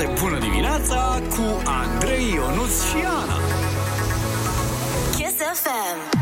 de bună dimineața cu Andrei Ionuț și Ana. Kiss FM.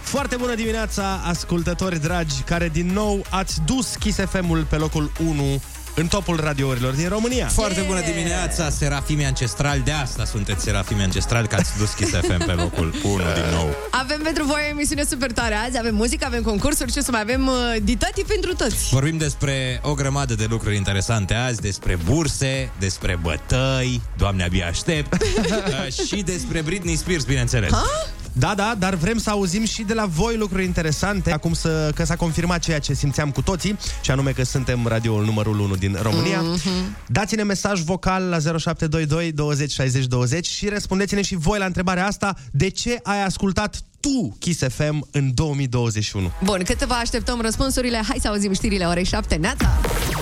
Foarte bună dimineața, ascultători dragi, care din nou ați dus Kiss FM-ul pe locul 1 în topul radiourilor din România. Foarte bună dimineața, Serafimii Ancestrali. De asta sunteți Serafimii Ancestrali, că ați dus Kiss FM pe locul 1 din nou. Avem pentru voi o emisiune super tare azi, avem muzică, avem concursuri, ce să mai avem uh, ditătii pentru toți. Vorbim despre o grămadă de lucruri interesante azi, despre burse, despre bătăi, doamne abia aștept, uh, și despre Britney Spears, bineînțeles. Ha? Da, da, dar vrem să auzim și de la voi lucruri interesante, acum să, că s-a confirmat ceea ce simțeam cu toții, și anume că suntem radioul numărul 1 din România. Mm-hmm. Dați-ne mesaj vocal la 0722 20 60 20 și răspundeți-ne și voi la întrebarea asta, de ce ai ascultat tu Kiss FM în 2021? Bun, cât vă așteptăm răspunsurile, hai să auzim știrile orei 7, neața!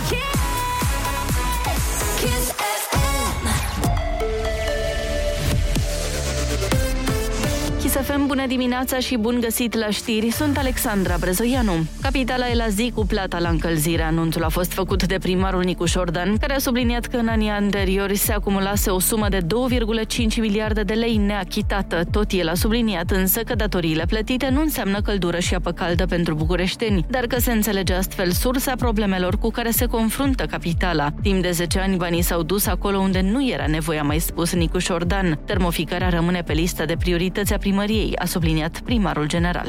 Kiss Kiss FM, bună dimineața și bun găsit la știri. Sunt Alexandra Brezoianu. Capitala e la zi cu plata la încălzire. Anunțul a fost făcut de primarul Nicuș Șordan, care a subliniat că în anii anteriori se acumulase o sumă de 2,5 miliarde de lei neachitată. Tot el a subliniat însă că datoriile plătite nu înseamnă căldură și apă caldă pentru bucureșteni, dar că se înțelege astfel sursa problemelor cu care se confruntă capitala. Timp de 10 ani banii s-au dus acolo unde nu era nevoie, a mai spus Nicuș Șordan. Termoficarea rămâne pe lista de priorități a primăriei, a subliniat primarul general.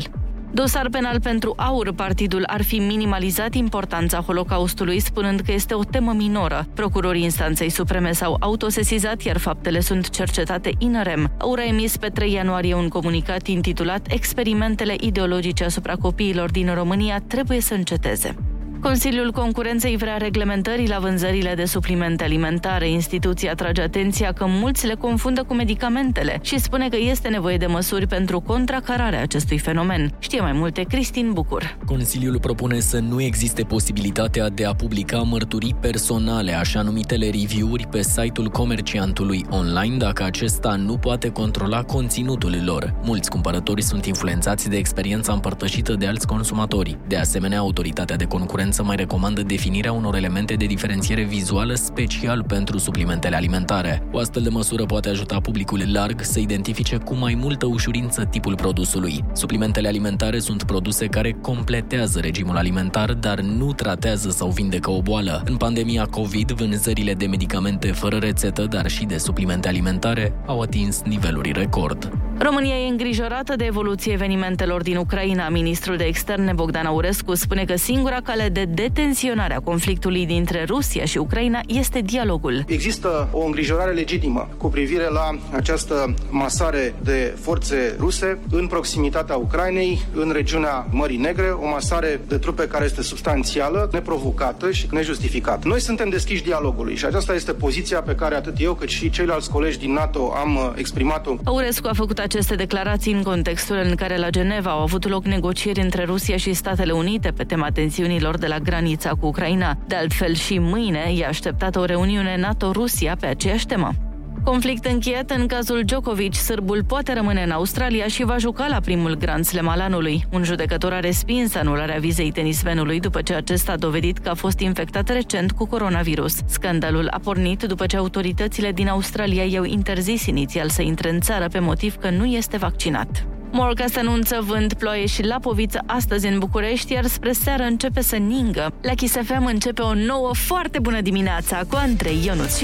Dosar penal pentru aur, partidul ar fi minimalizat importanța Holocaustului, spunând că este o temă minoră. Procurorii instanței supreme s-au autosesizat, iar faptele sunt cercetate in rem. Aur a emis pe 3 ianuarie un comunicat intitulat Experimentele ideologice asupra copiilor din România trebuie să înceteze. Consiliul Concurenței vrea reglementări la vânzările de suplimente alimentare. Instituția trage atenția că mulți le confundă cu medicamentele și spune că este nevoie de măsuri pentru contracararea acestui fenomen. Știe mai multe Cristin Bucur. Consiliul propune să nu existe posibilitatea de a publica mărturii personale, așa numitele review-uri, pe site-ul comerciantului online dacă acesta nu poate controla conținutul lor. Mulți cumpărători sunt influențați de experiența împărtășită de alți consumatori. De asemenea, autoritatea de concurență mai recomandă definirea unor elemente de diferențiere vizuală special pentru suplimentele alimentare. O astfel de măsură poate ajuta publicul larg să identifice cu mai multă ușurință tipul produsului. Suplimentele alimentare sunt produse care completează regimul alimentar, dar nu tratează sau vindecă o boală. În pandemia COVID, vânzările de medicamente fără rețetă, dar și de suplimente alimentare, au atins niveluri record. România e îngrijorată de evoluția evenimentelor din Ucraina. Ministrul de Externe Bogdan Aurescu spune că singura cale de detenționare a conflictului dintre Rusia și Ucraina este dialogul. Există o îngrijorare legitimă cu privire la această masare de forțe ruse în proximitatea Ucrainei, în regiunea Mării Negre, o masare de trupe care este substanțială, neprovocată și nejustificată. Noi suntem deschiși dialogului și aceasta este poziția pe care atât eu cât și ceilalți colegi din NATO am uh, exprimat-o. Aurescu a făcut aceste declarații în contextul în care la Geneva au avut loc negocieri între Rusia și Statele Unite pe tema tensiunilor de la granița cu Ucraina. De altfel și mâine e așteptată o reuniune NATO-Rusia pe aceeași temă. Conflict încheiat în cazul Djokovic, sârbul poate rămâne în Australia și va juca la primul Grand Slam al anului. Un judecător a respins anularea vizei tenismenului după ce acesta a dovedit că a fost infectat recent cu coronavirus. Scandalul a pornit după ce autoritățile din Australia i-au interzis inițial să intre în țară pe motiv că nu este vaccinat. Morcast anunță vânt, ploaie și lapoviță astăzi în București, iar spre seară începe să ningă. La Kiss FM începe o nouă foarte bună dimineața cu Andrei Ionuț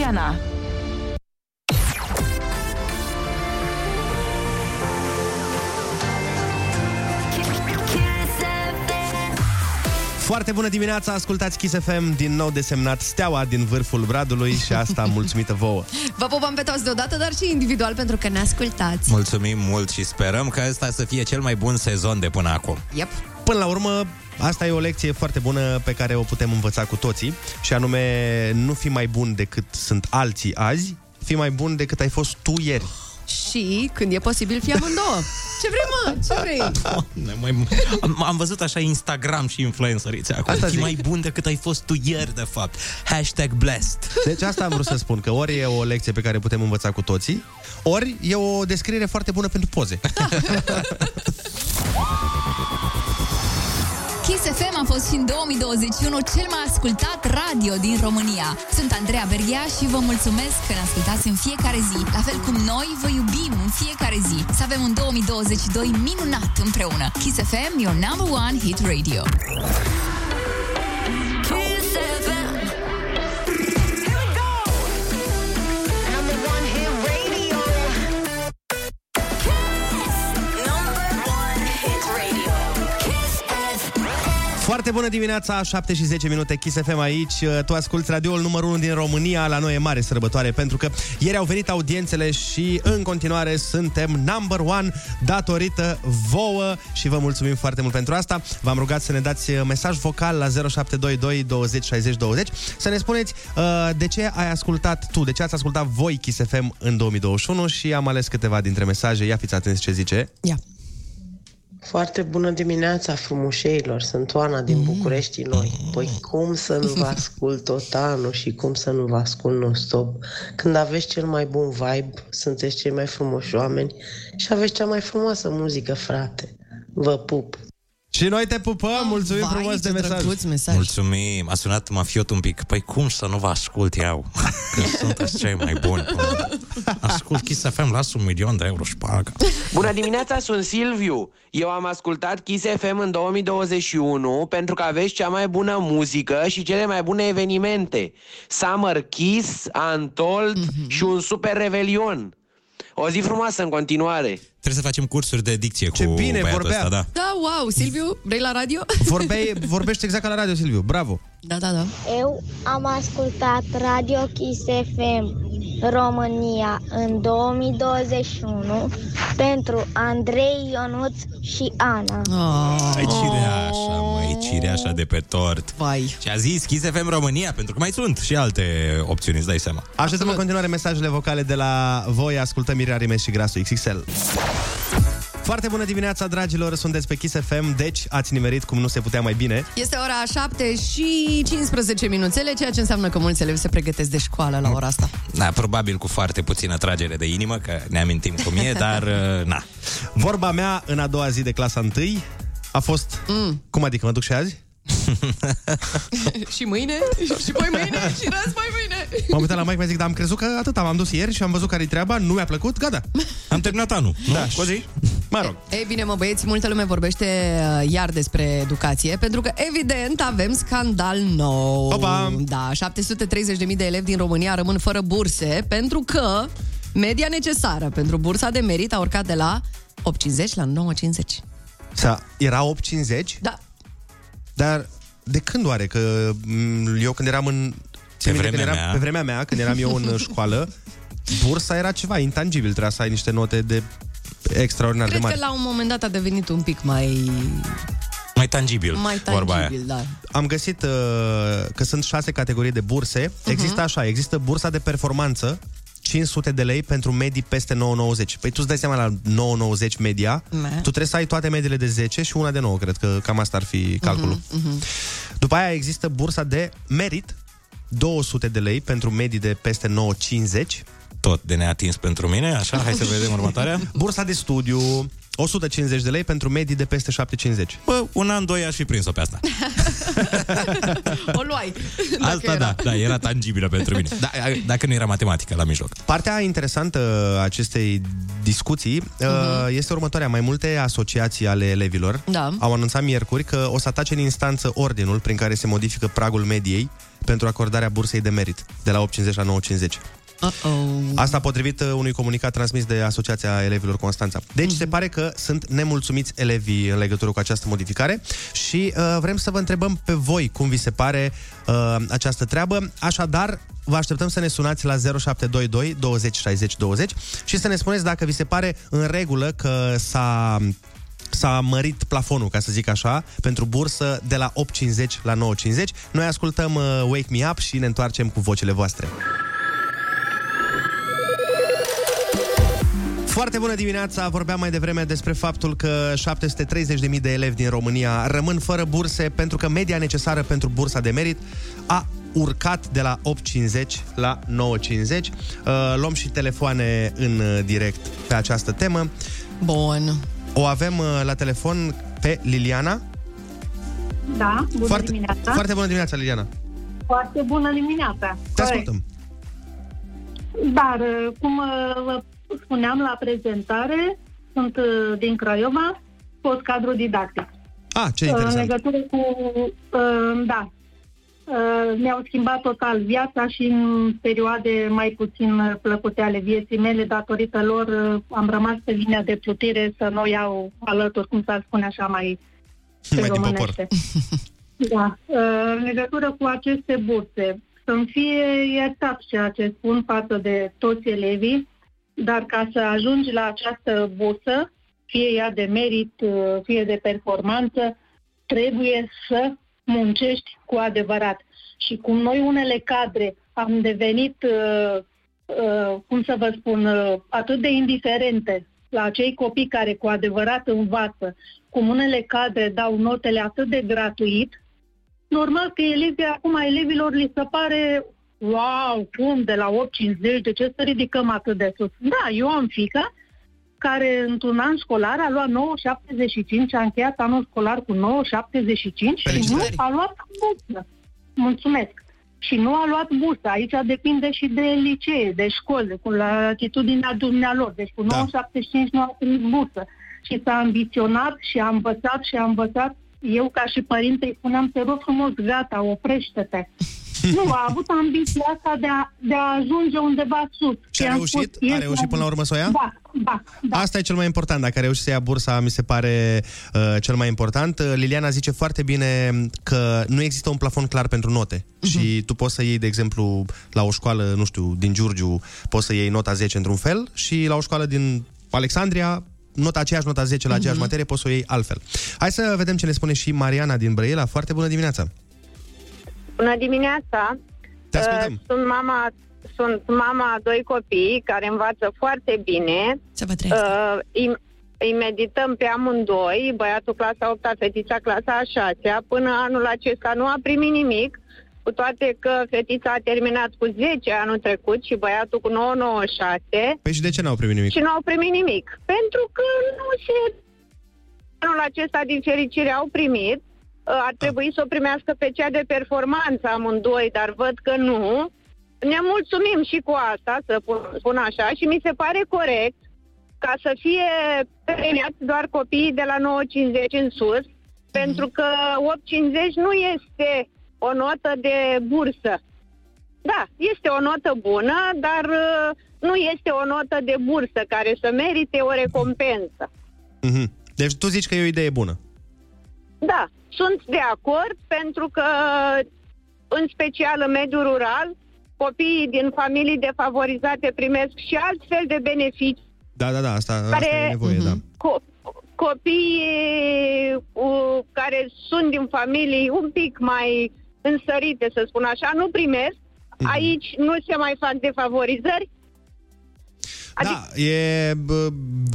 Foarte bună dimineața, ascultați Kiss FM, din nou desemnat Steaua din vârful Bradului și asta mulțumită vouă. Vă pupăm pe toți deodată, dar și individual pentru că ne ascultați. Mulțumim mult și sperăm că ăsta să fie cel mai bun sezon de până acum. Yep. Până la urmă, asta e o lecție foarte bună pe care o putem învăța cu toții și anume nu fi mai bun decât sunt alții azi, fi mai bun decât ai fost tu ieri. Și când e posibil fi amândouă. Ce vrei, mă? Ce vrei? Doamne, mai... am, am văzut așa Instagram și influenceriți acum. Asta Fii zic. mai bun decât ai fost tu ieri, de fapt. Hashtag blessed. Deci asta am vrut să spun, că ori e o lecție pe care putem învăța cu toții, ori e o descriere foarte bună pentru poze. Kiss Kiss FM a fost și în 2021 cel mai ascultat radio din România. Sunt Andreea Berghea și vă mulțumesc că ne ascultați în fiecare zi. La fel cum noi vă iubim în fiecare zi. Să avem un 2022 minunat împreună. Kiss FM, your number one hit radio. Foarte bună dimineața, 7 și 10 minute, Kiss FM aici. Tu asculti radioul numărul 1 din România. La noi e mare sărbătoare pentru că ieri au venit audiențele și în continuare suntem number one datorită vouă și vă mulțumim foarte mult pentru asta. V-am rugat să ne dați mesaj vocal la 0722 20 60 20 să ne spuneți uh, de ce ai ascultat tu, de ce ați ascultat voi Kiss FM în 2021 și am ales câteva dintre mesaje. Ia fiți atenți ce zice. Ia. Foarte bună dimineața, frumușeilor! Sunt Oana din București, noi. Păi cum să nu vă ascult tot anul și cum să nu vă ascult non-stop? Când aveți cel mai bun vibe, sunteți cei mai frumoși oameni și aveți cea mai frumoasă muzică, frate. Vă pup! Și noi te pupăm, mulțumim Vai, frumos de ce mesaj. drăguț mesaj. Mulțumim, a sunat mafiot un pic. Păi cum să nu vă ascult eu? Când sunteți cei mai buni. Ascult Kiss FM, las un milion de euro și paga. Bună dimineața, sunt Silviu. Eu am ascultat Kiss FM în 2021 pentru că aveți cea mai bună muzică și cele mai bune evenimente. Summer Kiss, Untold Mhm. și un super revelion. O zi frumoasă în continuare. Trebuie să facem cursuri de dicție Ce cu bine băiatul vorbea. ăsta, da. Da, wow, Silviu, vrei la radio? Vorbeai, vorbești exact ca la radio, Silviu. Bravo! Da, da, da. Eu am ascultat Radio Kiss FM România în 2021 pentru Andrei, Ionuț și Ana. Oh. Ai cireașa, măi, cireașa de pe tort. Vai. Și a zis Kiss FM România, pentru că mai sunt și alte opțiuni, îți dai seama. Așteptăm în continuare mesajele vocale de la voi. Ascultăm Miriam Rimes și Grasul XXL. Foarte bună dimineața, dragilor! Sunteți pe Kiss FM, deci ați nimerit cum nu se putea mai bine. Este ora 7 și 15 minuțele, ceea ce înseamnă că mulți elevi se pregătesc de școală la ora asta. Da, probabil cu foarte puțină tragere de inimă, că ne amintim cum e, dar uh, na. Vorba mea în a doua zi de clasa 1 a fost... Mm. Cum adică, mă duc și azi? și mâine, și poi mâine, și răspoi mâine. M-am uitat la Mike, mi-a zic, dar am crezut că atât am dus ieri și am văzut care-i treaba, nu mi-a plăcut, gata. Am terminat anul, nu? Da. Cu o zi? Mă rog. Ei bine, mă băieți, multă lume vorbește uh, iar despre educație, pentru că, evident, avem scandal nou. Opa! Da, 730.000 de elevi din România rămân fără burse, pentru că media necesară pentru bursa de merit a urcat de la 8,50 la 9,50. Sa, era 8,50, Da. dar de când oare? Că m, eu când eram în... țin minte, vremea când eram, mea. Pe vremea mea, când eram eu în școală, bursa era ceva intangibil, trebuia să ai niște note de extraordinar Cred de mari. că la un moment dat a devenit un pic mai, Mai tangibil, mai vorba aia. tangibil, da. Am găsit uh, că sunt șase categorii de burse. Mhm. Există așa, există bursa de performanță, 500 de lei pentru medii peste 9,90. Păi tu îți dai seama la 9,90 media, Me. tu trebuie să ai toate mediile de 10 și una de 9, cred că cam asta ar fi calculul. Mhm. După aia există bursa de merit, 200 de lei pentru medii de peste 9,50. Tot de neatins pentru mine, așa, hai să vedem următoarea. Bursa de studiu, 150 de lei pentru medii de peste 7,50. Bă, un an, doi aș fi prins-o pe asta. O luai. dacă Asta era. da, da, era tangibilă pentru mine. Da, dacă nu era matematică la mijloc. Partea interesantă a acestei discuții uh-huh. este următoarea. Mai multe asociații ale elevilor Da. au anunțat miercuri că o să atace în instanță ordinul prin care se modifică pragul mediei pentru acordarea bursei de merit, de la 80 la 950. Uh-oh. Asta potrivit uh, unui comunicat transmis de Asociația Elevilor Constanța. Deci se pare că sunt nemulțumiți elevii în legătură cu această modificare și uh, vrem să vă întrebăm pe voi cum vi se pare uh, această treabă. Așadar, vă așteptăm să ne sunați la 0722 20 60 20 și să ne spuneți dacă vi se pare în regulă că s-a s-a mărit plafonul, ca să zic așa, pentru bursă de la 8,50 la 9,50. Noi ascultăm uh, Wake Me Up și ne întoarcem cu vocile voastre. Foarte bună dimineața! Vorbeam mai devreme despre faptul că 730.000 de elevi din România rămân fără burse pentru că media necesară pentru bursa de merit a urcat de la 8,50 la 9,50. Uh, luăm și telefoane în uh, direct pe această temă. Bun. O avem uh, la telefon pe Liliana. Da, bună Foarte, dimineața. foarte bună dimineața, Liliana. Foarte bună dimineața. Te Corect. ascultăm. Dar, uh, cum uh, vă spuneam la prezentare, sunt uh, din Craiova, fost cadru didactic. Ah, ce Uh, În interesant. legătură cu, uh, da, uh, mi-au schimbat total viața și în perioade mai puțin uh, plăcute ale vieții mele, datorită lor uh, am rămas pe linia de plutire să nu o iau alături, cum s-ar spune așa mai pe Mai din popor. românește. Da. Uh, În legătură cu aceste burse, să-mi fie iertat ceea ce spun față de toți elevii, dar ca să ajungi la această bursă, fie ea de merit, uh, fie de performanță, trebuie să muncești cu adevărat. Și cum noi unele cadre am devenit, uh, uh, cum să vă spun, uh, atât de indiferente la acei copii care cu adevărat învață, cum unele cadre dau notele atât de gratuit, normal că elevii, acum elevilor li se pare wow, cum, de la 8,50, de ce să ridicăm atât de sus? Da, eu am fica care într-un an școlar a luat 9,75, a încheiat anul școlar cu 9,75 și nu a luat bursă. Mulțumesc. Și nu a luat bursă. Aici depinde și de licee, de școli, cu la atitudinea dumnealor. Deci cu 9,75 nu a primit bursă. Și s-a ambiționat și a învățat și a învățat. Eu, ca și părinte, îi spuneam, te rog frumos, gata, oprește-te. Nu, a avut ambiția asta de a, de a ajunge undeva sus. Și a I-am reușit? spus, A ești reușit până la urmă să o ia? Da, da, da. Asta e cel mai important. Dacă a reușit să ia bursa, mi se pare uh, cel mai important. Uh, Liliana zice foarte bine că nu există un plafon clar pentru note. Și tu poți să iei, de exemplu, la o școală, nu știu, din Giurgiu, poți să iei nota 10 într-un fel și la o școală din Alexandria, nota aceeași, nota 10 la aceeași materie, poți să o iei altfel. Hai să vedem ce ne spune și Mariana din Brăila. Foarte bună dimineața! Bună dimineața! Te Uh, sunt mama sunt mama a doi copii care învață foarte bine. Să vă uh, îi, îi medităm pe amândoi, băiatul clasa 8 fetița clasa a 6 Până anul acesta nu a primit nimic, cu toate că fetița a terminat cu 10 anul trecut și băiatul cu 996 Păi și de ce n-au primit nimic? și nu au primit nimic. Pentru că nu se... Anul acesta, din fericire, au primit. Uh, Ar trebui să o primească pe cea de performanță amândoi, dar văd că nu. Ne mulțumim și cu asta, să pun- spun așa, și mi se pare corect ca să fie premiați doar copiii de la 9,50 în sus, pentru că 8,50 nu este o notă de bursă. Da, este o notă bună, dar uh, nu este o notă de bursă care să merite o recompensă. Mhm. Deci tu zici că e o idee bună. Da, sunt de acord pentru că, în special în mediul rural, copiii din familii defavorizate primesc și altfel de beneficii. Da, da, da, asta, asta Care- e nevoie, da. Co- copiii uh, care sunt din familii un pic mai însărite, să spun așa, nu primesc. Aici nu se mai fac defavorizări. Da, e, bă,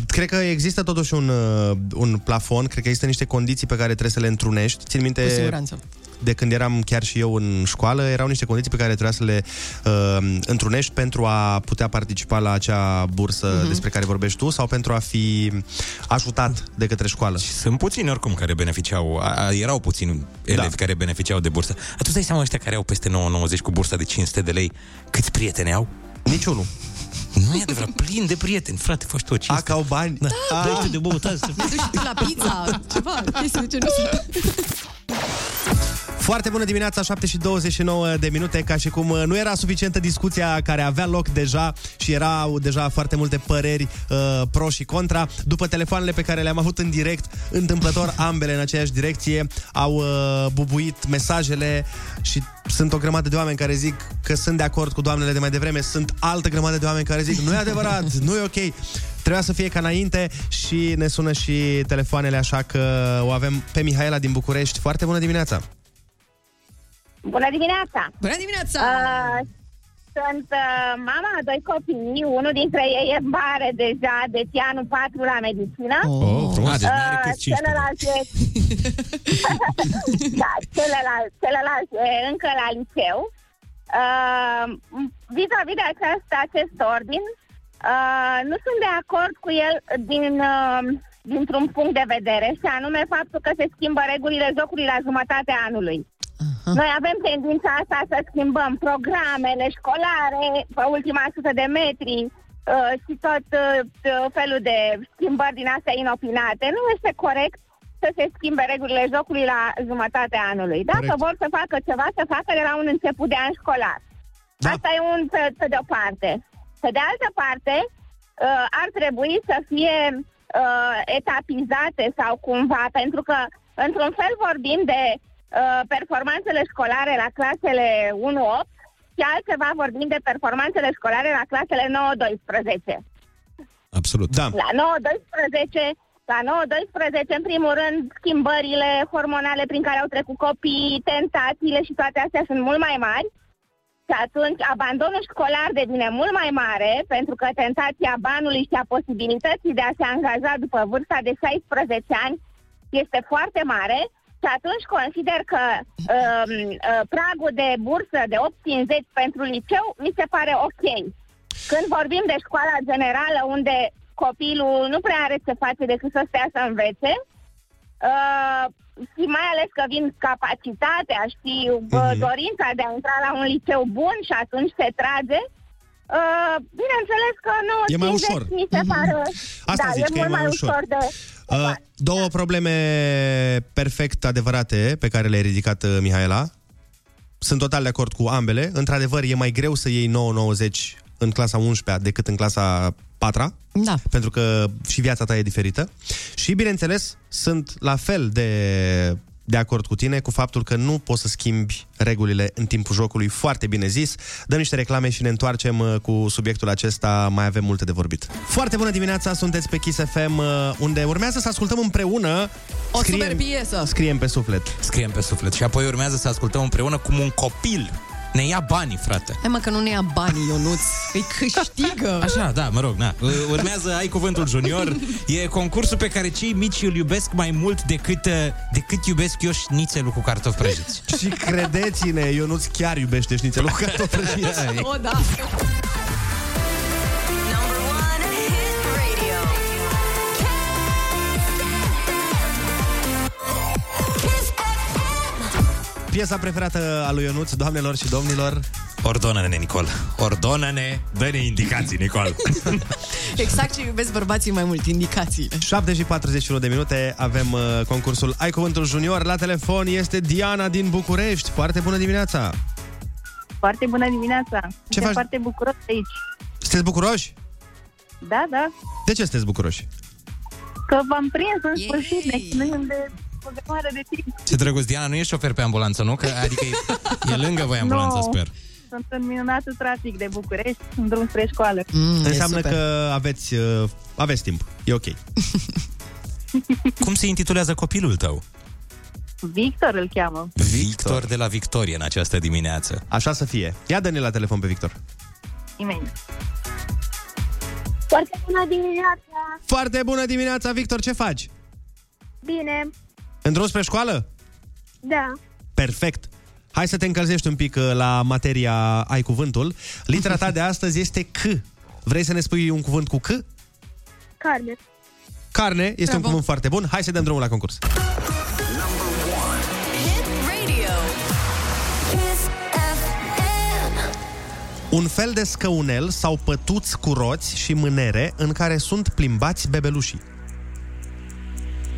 cred că există totuși un, uh, un plafon, cred că există niște condiții pe care trebuie să le întrunești. Țin minte, Cu siguranță. de când eram chiar și eu în școală, erau niște condiții pe care trebuia să le uh, întrunești pentru a putea participa la acea bursă Mhm. despre care vorbești tu sau pentru a fi ajutat de către școală. Și sunt puțini oricum care beneficiau, a, a, erau puțini elevi da. care beneficiau de bursă. Atunci dai seama ăștia care au peste 9,90 cu bursa de 500 de lei, câți prieteni au? Niciunul. Nu e adevărat, plin de prieteni, frate, faci tu 500. A, că au bani. Da, A. dă de băut azi. Te duci și tu la pizza, ceva, chestii de genul ăsta. Foarte bună dimineața, 7 și 29 de minute, ca și cum uh, nu era suficientă discuția care avea loc deja și erau deja foarte multe păreri uh, pro și contra. După telefoanele pe care le-am avut în direct, întâmplător ambele în aceeași direcție, au uh, bubuit mesajele și sunt o grămadă de oameni care zic că sunt de acord cu doamnele de mai devreme, sunt altă grămadă de oameni care zic nu e adevărat, nu e ok. Trebuia să fie ca înainte și ne sună și telefoanele, așa că o avem pe Mihaela din București. Foarte bună dimineața! Bună dimineața! Bună dimineața! Uh, sunt uh, mama a doi copii, unul dintre ei e mare deja, deci e anul 4 la medicină. Oh, frumos. Ah, deci nu are Uh, cât 15. celălalt e... da, celălalt, celălalt e încă la liceu. Uh, vis-a-vis de acest, acest ordin, uh, nu sunt de acord cu el din uh, dintr-un punct de vedere, și anume faptul că se schimbă regulile jocului la jumătatea anului. Noi avem tendința asta să schimbăm programele școlare pe ultima sută de metri uh, și tot uh, felul de schimbări din astea inopinate. Nu este corect să se schimbe regulile jocului la jumătatea anului. Dacă Corect. vor să facă ceva, să facă de la un început de an școlar. Da. Asta e un pe, pe de o parte. Pe de altă parte, uh, ar trebui să fie uh, etapizate sau cumva, pentru că, într-un fel, vorbim de uh, performanțele școlare la clasele 1-8 și altceva vorbim de performanțele școlare la clasele 9-12. Absolut. Da. La 9-12, la 9-12, în primul rând, schimbările hormonale prin care au trecut copiii, tentațiile și toate astea sunt mult mai mari. Și atunci abandonul școlar devine mult mai mare, pentru că tentația banului și a posibilității de a se angaja după vârsta de 16 ani este foarte mare. Și atunci consider că um, uh, pragul de bursă de 850 pentru liceu mi se pare ok. Când vorbim de școala generală, unde copilul nu prea are ce face decât să stea să învețe, uh, și mai ales că vin capacitatea, știi, uh, dorința de a intra la un liceu bun și atunci se trage, uh, bineînțeles că nu E mai ușor. mi se pare... Asta da, zici e că e mult mai mai ușor. ușor de... Uh, două probleme perfect adevărate pe care le-ai ridicat, uh, Mihaela. Sunt total de acord cu ambele. Într-adevăr, e mai greu să iei 9,90 în clasa 11 decât în clasa 4 Da. pentru că și viața ta e diferită. Și, bineînțeles, sunt la fel de, de acord cu tine cu faptul că nu poți să schimbi regulile în timpul jocului, foarte bine zis. Dăm niște reclame și ne întoarcem uh, cu subiectul acesta, mai avem multe de vorbit. Foarte bună dimineața, sunteți pe Kiss FM, uh, unde urmează să ascultăm împreună O super piesă. Scriem pe suflet. Scriem pe suflet. Și apoi urmează să ascultăm împreună cum un copil ne ia banii, frate. Hai mă că nu ne ia banii, Ionuț. Îi câștigă. Așa, da, mă rog, na. Urmează Ai Cuvântul Junior. E concursul pe care cei mici îl iubesc mai mult decât, uh, decât iubesc eu șnițelul cu cartofi prăjiți. Și credeți-ne, Ionuț chiar iubește șnițelul cu cartofi prăjiți. O, da. Piesa preferată a lui Ionuț, doamnelor și domnilor. Ordonă-ne, Nicol. Ordonă-ne, dă-ne indicații, Nicol. Exact ce iubesc bărbații mai mult, indicațiile. 7 și 41 de minute avem uh, concursul Ai Cuvântul Junior. La telefon este Diana din București. Foarte bună dimineața! Foarte bună dimineața! Ce Sunt faci? foarte bucuros aici. Sunteți bucuroși? Da, da, De ce sunteți bucuroși? că v-am prins în sfârșit, ne chinuim de o grămadă de timp. Ce drăguț, Diana, nu e șofer pe ambulanță, nu? Că, adică e, e lângă voi ambulanța, Nu. sper. Sunt în minunatul trafic de București, în drum spre școală. Mm, Înseamnă că aveți, uh, aveți timp. E ok. Cum se intitulează copilul tău? Victor îl cheamă. Victor de la Victorie în această dimineață. Așa să fie. Ia dă-ne la telefon pe Victor. Imediat. Foarte bună dimineața! Foarte bună dimineața, Victor, ce faci? Bine, În drum spre școală? da. Perfect. Hai să te încălzești un pic uh, la materia Ai Cuvântul. Litera ta de astăzi este C. Vrei să ne spui un cuvânt cu C? Carne. Carne este Bravo. un cuvânt foarte bun. Hai să dăm drumul la concurs. Radio. Kiss FM. Un fel de scăunel sau pătuț cu roți și mânere în care sunt plimbați bebelușii.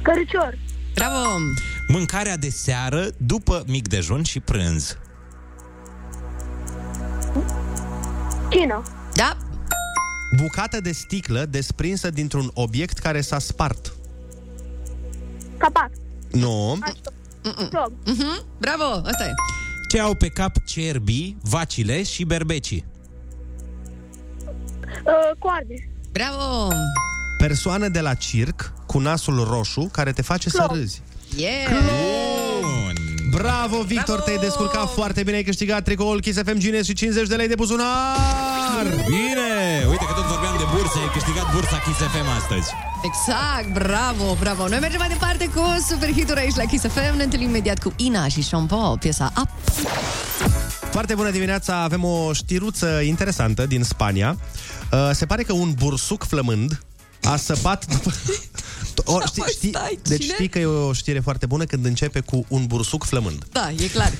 Cărcior. Bravo! Mâncarea de seară după mic dejun și prânz. Cino. Da. Bucată de sticlă desprinsă dintr-un obiect care s-a spart. Capac. Nu. Stop. Mhm. Bravo, asta e. Ce au pe cap cerbii, vacile și berbecii? Uh, coarde. Bravo! Persoană de la circ cu nasul roșu care te face să Clown. râzi. Yeah! Bun! Bravo, Victor, te-ai descurcat foarte bine, ai câștigat tricoul Kiss FM Gines și 50 de lei de buzunar! Bine! Uite că tot vorbeam de burse, ai câștigat bursa Kiss FM astăzi. Exact, bravo, bravo. Noi mergem mai departe cu superhituri aici la Kiss FM. Ne întâlnim imediat cu Ina și Sean Paul, piesa Up. Foarte bună dimineața, avem o știruță interesantă din Spania. Uh, se pare că un bursuc flămând a săpat după... O, știi, știi, deci știi că e o știre foarte bună când începe cu un bursuc flămând. Da, e clar.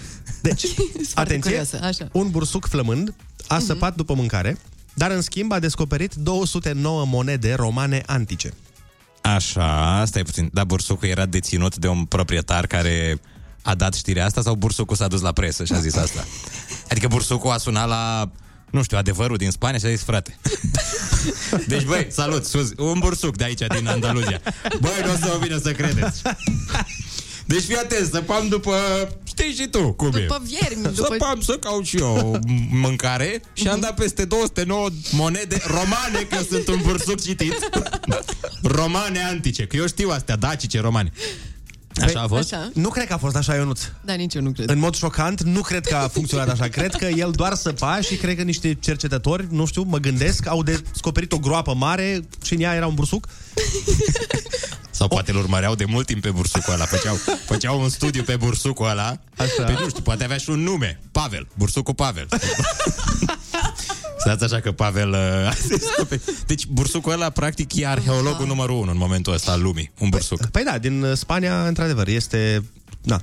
Deci, atenție, curioasă, așa. un bursuc flămând a Mhm. săpat după mâncare, dar în schimb a descoperit 209 monede romane antice. Așa, stai puțin. Dar bursucul era deținut de un proprietar care a dat știrea asta sau bursucul s-a dus la presă și a zis asta? Adică bursucul a sunat la, nu știu, adevărul din Spania și a zis, frate. Deci, băi, salut, sus, un bursuc de aici, din Andaluzia. Băi, nu o să vă vină să credeți. Deci fii atent, săpam după... Știi și tu cum e. După viermi, după... Săpam să caut și eu m- mâncare și am dat peste 209 monede romane, că sunt un bursuc citit. Romane antice, că eu știu astea, dacice romane. Așa a fost? Așa. Nu cred că a fost așa, Ionuț. Da, nici eu nu cred. În mod șocant, nu cred că a funcționat așa. Cred că el doar săpa și cred că niște cercetători, nu știu, mă gândesc, au descoperit o groapă mare și în ea era un bursuc. Sau poate îl urmăreau de mult timp pe bursucul ăla. Făceau, făceau un studiu pe bursucul ăla. Așa. Pe nu știu, poate avea și un nume. Pavel. Bursucul Pavel. Stați așa că Pavel... uh, a descoperit. Deci bursucul ăla, practic, e arheologul numărul unu în momentul ăsta al lumii. Un bursuc. Păi da, din uh, Spania, într-adevăr, este... Na.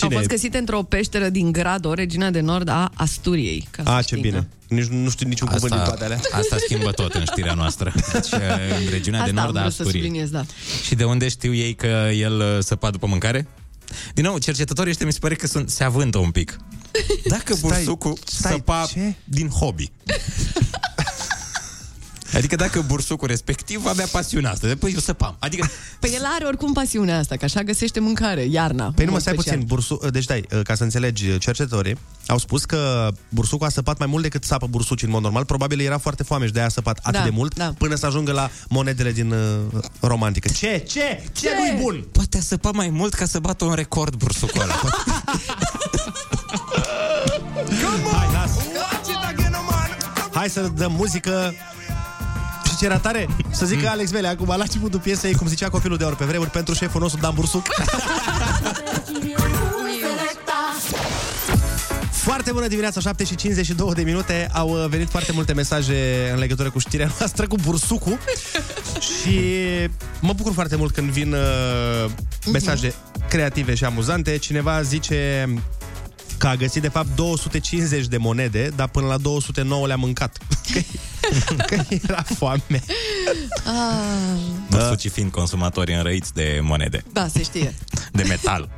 Au fost găsite într-o peșteră din Grado, regina de nord a Asturiei. Ca să A, ce știți, bine. da. Nici nu știu niciun cuvânt din toate alea. asta schimbă tot în știrea noastră. Deci, uh, în regiunea Asta de nord a am vrut să Asturiei. subliniez, da. Și de unde știu ei că el uh, săpa după mâncare? Din nou, cercetătorii ăștia mi se pare că sunt, se avântă un pic. Dacă Stai, bursucul stai, săpa ce? din hobby. Adică dacă bursucul respectiv avea pasiunea asta, de păi eu săpam. Adică Păi el are oricum pasiunea asta, că așa găsește mâncare, iarna. Păi nu mă Mult stai special. puțin, bursu... deci dai, ca să înțelegi, cercetătorii au spus că bursucul a săpat mai mult decât sapă bursuci în mod normal. Probabil era foarte foame și de-aia a săpat atât Da, de mult da. până să ajungă la monedele din uh, romantică. Ce? Ce? Ce nu-i bun? poate a săpat mai mult ca să bată un record bursucul ăla. Hai să dăm muzică. Și ce era tare? Să zică Alex Vele acum la începutul piesei, cum zicea copilul de ori pe vremuri, pentru șeful nostru Dan Bursuc. Foarte bună dimineața, 7 și 52 de minute. Au uh, venit foarte multe mesaje în legătură cu știrea noastră cu bursucul. Și mă bucur foarte mult când vin uh, mesaje creative și amuzante. Cineva zice că a găsit de fapt 250 de monede, dar până la 209 le-a mâncat. Că, că era foame. Ah, Bursucii fiind consumatori înrăiți de monede, da, se știe. de metal.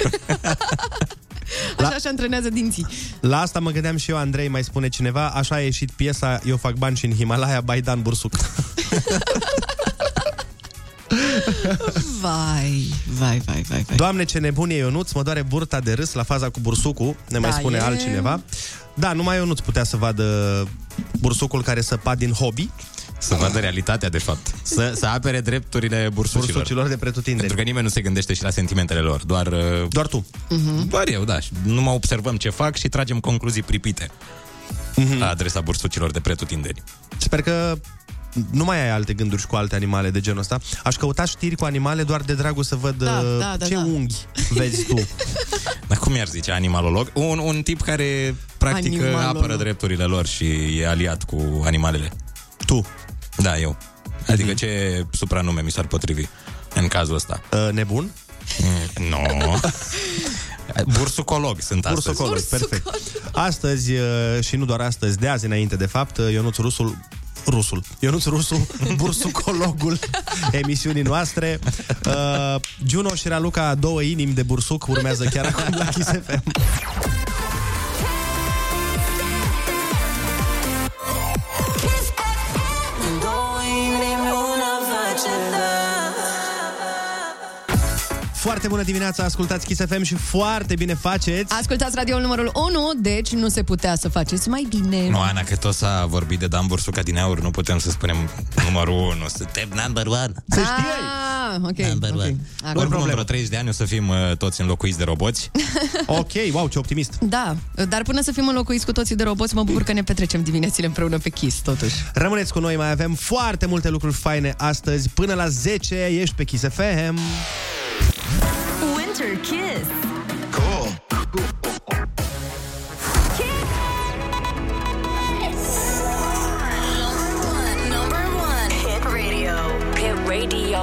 Așa și antrenează dinții. La asta mă gândeam și eu, Andrei, mai spune cineva, așa a ieșit piesa Eu fac bani și în Himalaya, Baidan Bursuc. Vai, vai, vai, vai, vai. Doamne, ce nebunie Ionuț, mă doare burta de râs la faza cu bursucul, ne mai Da, spune e- altcineva. Da, numai Ionuț putea să vadă bursucul care săpa din hobby. Să vadă realitatea, de fapt. Să, să apere drepturile bursucilor. Bursucilor de pretutindeni. Pentru că nimeni nu se gândește și la sentimentele lor. Doar, uh, Doar tu. Mhm. doar eu, da. Și numai observăm ce fac și tragem concluzii pripite la adresa bursucilor de pretutindeni. Sper că nu mai ai alte gânduri și cu alte animale de genul ăsta. Aș căuta știri cu animale doar de dragul să văd Da, uh, da, da, ce da. unghi vezi tu. Dar cum i-ar zice animalolog? Un, un tip care practic Animalolog. apără drepturile lor și e aliat cu animalele. Tu. Da, eu. Adică ce supranume mi s-ar potrivi în cazul ăsta? Uh, nebun? Mm, Nu. Bursucolog sunt astăzi. Bursucolog, perfect. Astăzi, uh, și nu doar astăzi, de azi înainte, de fapt, uh, Ionuț Rusul Rusul. Ionuț Rusu, bursucologul emisiunii noastre. Uh, Juno și Raluca, două inimi de bursuc, urmează chiar acum la Kiss FM. Foarte bună dimineața, ascultați Kiss FM și foarte bine faceți. Ascultați radio numărul 1, deci nu se putea să faceți mai bine. Nu, Ana, că tot s-a vorbit de Dan Bursuca din aur, nu putem să spunem numărul 1. Suntem number one. Să știi Ah, ok. Number ok. one. Acum. Oricum, în vreo 30 de ani o să fim uh, toți înlocuiți de roboți. Ok, wow, ce optimist. Da, dar până să fim înlocuiți cu toții de roboți, mă bucur că ne petrecem diminețile împreună pe Kiss, totuși. Rămâneți cu noi, mai avem foarte multe lucruri faine astăzi. Până la 10 ești pe Kiss FM. Winter Kiss. Number one. Hit radio. Hit radio.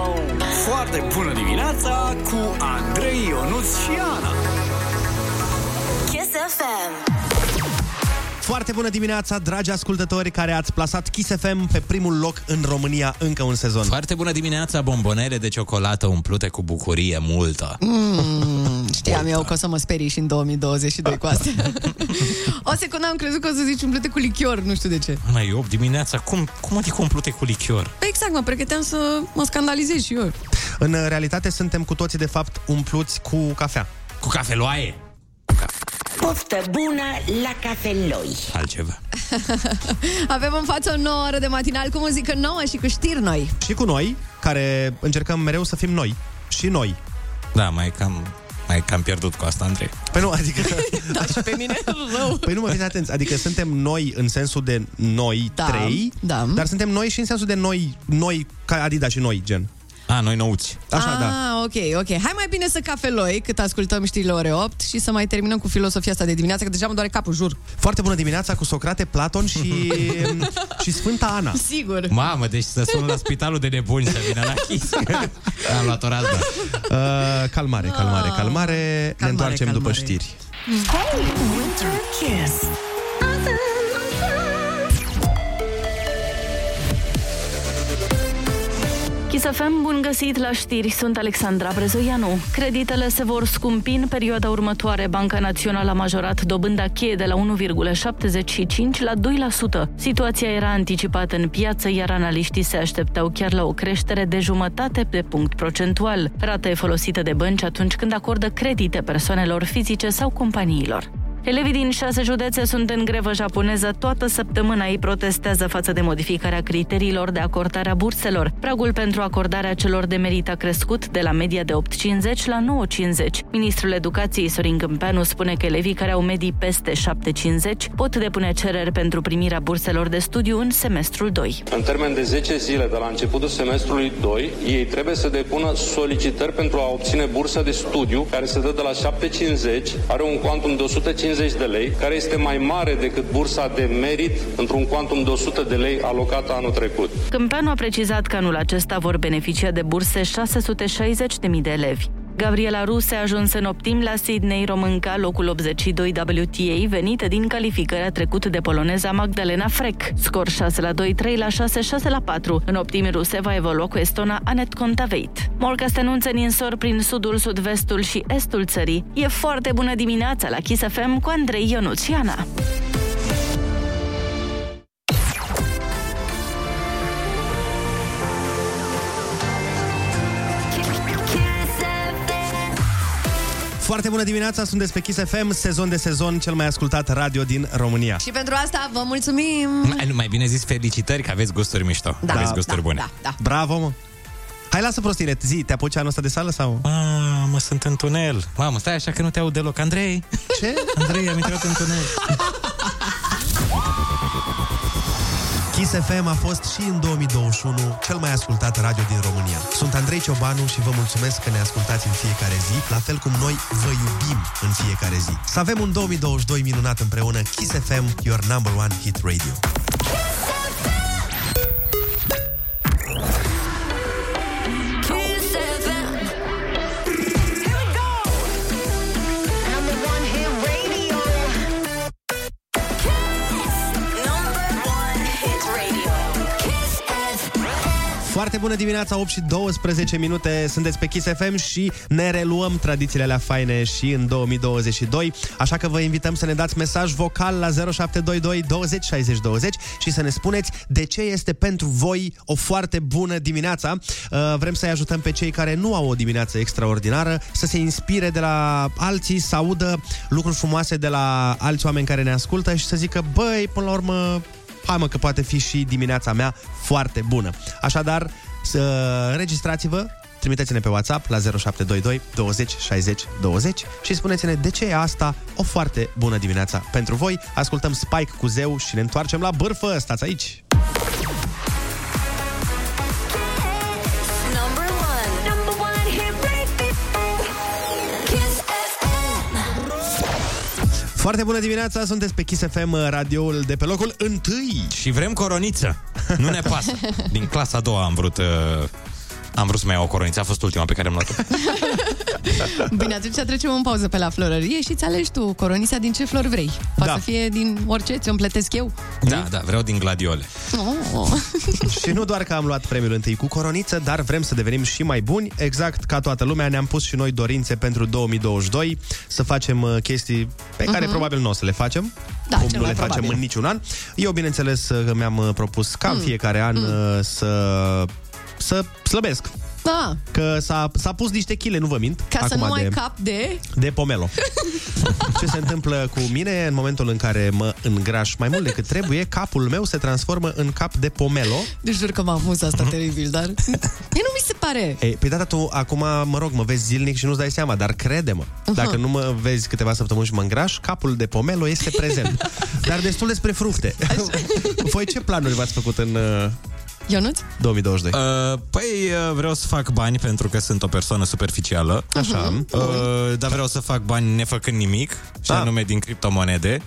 foarte bună dimineața cu Andrei Ionuț și Ana. Kiss FM. Foarte bună dimineața, dragi ascultători care ați plasat Kiss FM pe primul loc în România încă un sezon. Foarte bună dimineața, bombonele de ciocolată umplute cu bucurie multă. Mm, știam eu că o să mă sperii și în 2022 cu astea. o secundă am crezut că o să zici umplete cu lichior, nu știu de ce. Ana, e 8 dimineața, cum, cum adică umplute cu lichior? Exact, mă pregăteam să mă scandalizez și eu. În realitate suntem cu toții, de fapt, umpluți cu cafea. Cu cafeloaie? Poftă bună la cafeloi. Altceva. Avem în față o nouă oră de matinal cu muzică nouă și cu știri noi. Și cu noi, care încercăm mereu să fim noi. Și noi. Da, mai cam, mai cam pierdut cu asta, Andrei. Păi nu, adică... da, și pe mine rău. Păi nu mă fiți atenți, adică suntem noi în sensul de noi Da, trei, da. dar suntem noi și în sensul de noi, noi ca Adidas și noi, gen. A, noi nouți. Așa, ah, da. ok, ok. Hai mai bine să cafeloi cât ascultăm știrile ore 8 și să mai terminăm cu filosofia asta de dimineață, că deja mă doare capul, jur. Foarte bună dimineața cu Socrate, Platon și, și Sfânta Ana. Sigur. Mamă, deci să sun la spitalul de nebuni să vină la chis. Am luat o rază. Uh, calmare, calmare, calmare. ne întoarcem după calmare. știri. Hey, Winter Kiss. Chisafem, bun găsit la știri, sunt Alexandra Brezoianu. Creditele se vor scumpi în perioada următoare. Banca Națională a majorat dobânda cheie de la 1,75 la 2%. Situația era anticipată în piață, iar analiștii se așteptau chiar la o creștere de jumătate de punct procentual. Rata e folosită de bănci atunci când acordă credite persoanelor fizice sau companiilor. Elevii din șase județe sunt în grevă japoneză toată săptămâna. Ei protestează față de modificarea criteriilor de acordare a burselor. Pragul pentru acordarea celor de merit a crescut de la media de 8,50 la 9,50. Ministrul Educației Sorin Câmpeanu spune că elevii care au medii peste 7,50 pot depune cereri pentru primirea burselor de studiu în semestrul 2. În termen de 10 zile de la începutul semestrului 2, ei trebuie să depună solicitări pentru a obține bursa de studiu, care se dă de la 750, are un quantum de 150 de lei, care este mai mare decât bursa de merit într-un quantum de 100 de lei alocată anul trecut. Câmpeanu a precizat că anul acesta vor beneficia de burse 660.000 de elevi. Gabriela Ruse a ajuns în optim la Sydney, românca, locul 82 WTA, venită din calificări a trecut de poloneza Magdalena Frec. Scor 6 la 2, 3 la 6, 6 la 4. În optim ruse va evolua cu estona Anet Kontaveit. Morca se anunță ninsor prin sudul, sud-vestul și estul țării. E foarte bună dimineața la Kiss FM cu Andrei Ionuț Foarte bună dimineața, sunteți pe Kiss FM, sezon de sezon, cel mai ascultat radio din România. Și pentru asta vă mulțumim! Mai, nu, mai bine zis felicitări că aveți gusturi mișto. Da, aveți da, gusturi da, bune. da, da. Bravo, mă! Hai, lasă prostire, zi, te apuci anul ăsta de sală sau? Mamă, sunt în tunel. Mamă, stai așa că nu te aud deloc. Andrei! Ce? Andrei, am intrat în tunel. Kiss FM a fost și în 2021 cel mai ascultat radio din România. Sunt Andrei Ciobanu și vă mulțumesc că ne ascultați în fiecare zi, la fel cum noi vă iubim în fiecare zi. Să avem un 2022 minunat împreună. Kiss FM, your number one hit radio. Foarte bună dimineața, 8 și 12 minute, sunteți pe Kiss FM și ne reluăm tradițiile alea faine și în 2022, așa că vă invităm să ne dați mesaj vocal la 0722 20 60 20 și să ne spuneți de ce este pentru voi o foarte bună dimineața. Uh, Vrem să-i ajutăm pe cei care nu au o dimineață extraordinară, să se inspire de la alții, să audă lucruri frumoase de la alți oameni care ne ascultă și să zică, băi, până la urmă, hai mă că poate fi și dimineața mea foarte bună. Așadar, să înregistrați-vă, trimiteți-ne pe WhatsApp la 0722 20 60 20 și spuneți-ne de ce e asta o foarte bună dimineața pentru voi. Ascultăm Spike cu Zeu și ne întoarcem la bârfă. Stați aici! Foarte bună dimineața, sunteți pe Kiss FM, radioul de pe locul întâi. Și vrem coroniță. Nu ne pasă. Din clasa a doua am vrut uh, Am vrut să mai iau o coroniță, a fost ultima pe care am luat-o. Bine, atunci trecem în pauză pe la florărie și ți alegi tu coronița din ce flori vrei. Poate Da. să fie din orice, ți-o împletesc eu. Da, da, vreau din gladiole. Oh. și nu doar că am luat premiul întâi cu coroniță, dar vrem să devenim și mai buni. Exact ca toată lumea, ne-am pus și noi dorințe pentru 2022 să facem uh, chestii pe care Mhm. probabil nu o să le facem. Da, cum cel nu mai le facem probabil. în niciun an. Eu, bineînțeles, uh, că mi-am uh, propus ca în Mm. fiecare an uh, să să slăbesc. Da, Că s-a, s-a pus niște chile, nu vă mint. ca să acum nu de, ai cap de... de pomelo. Ce se întâmplă cu mine în momentul în care mă îngraș mai mult decât trebuie, capul meu se transformă în cap de pomelo. Deci jur că m-a amuz asta teribil, dar... Mie nu mi se pare. Ei, pe data tu, acum, mă rog, mă vezi zilnic și nu-ți dai seama, dar crede-mă, Mhm. dacă nu mă vezi câteva săptămâni și mă îngraș, capul de pomelo este prezent. dar destul despre fructe. Voi ce planuri v-ați făcut în uh, Ionuț? 2022? Uh, păi uh, vreau să fac bani pentru că sunt o persoană superficială. Așa. Uh, dar vreau să fac bani nefăcând nimic, și Ah. anume din criptomonede.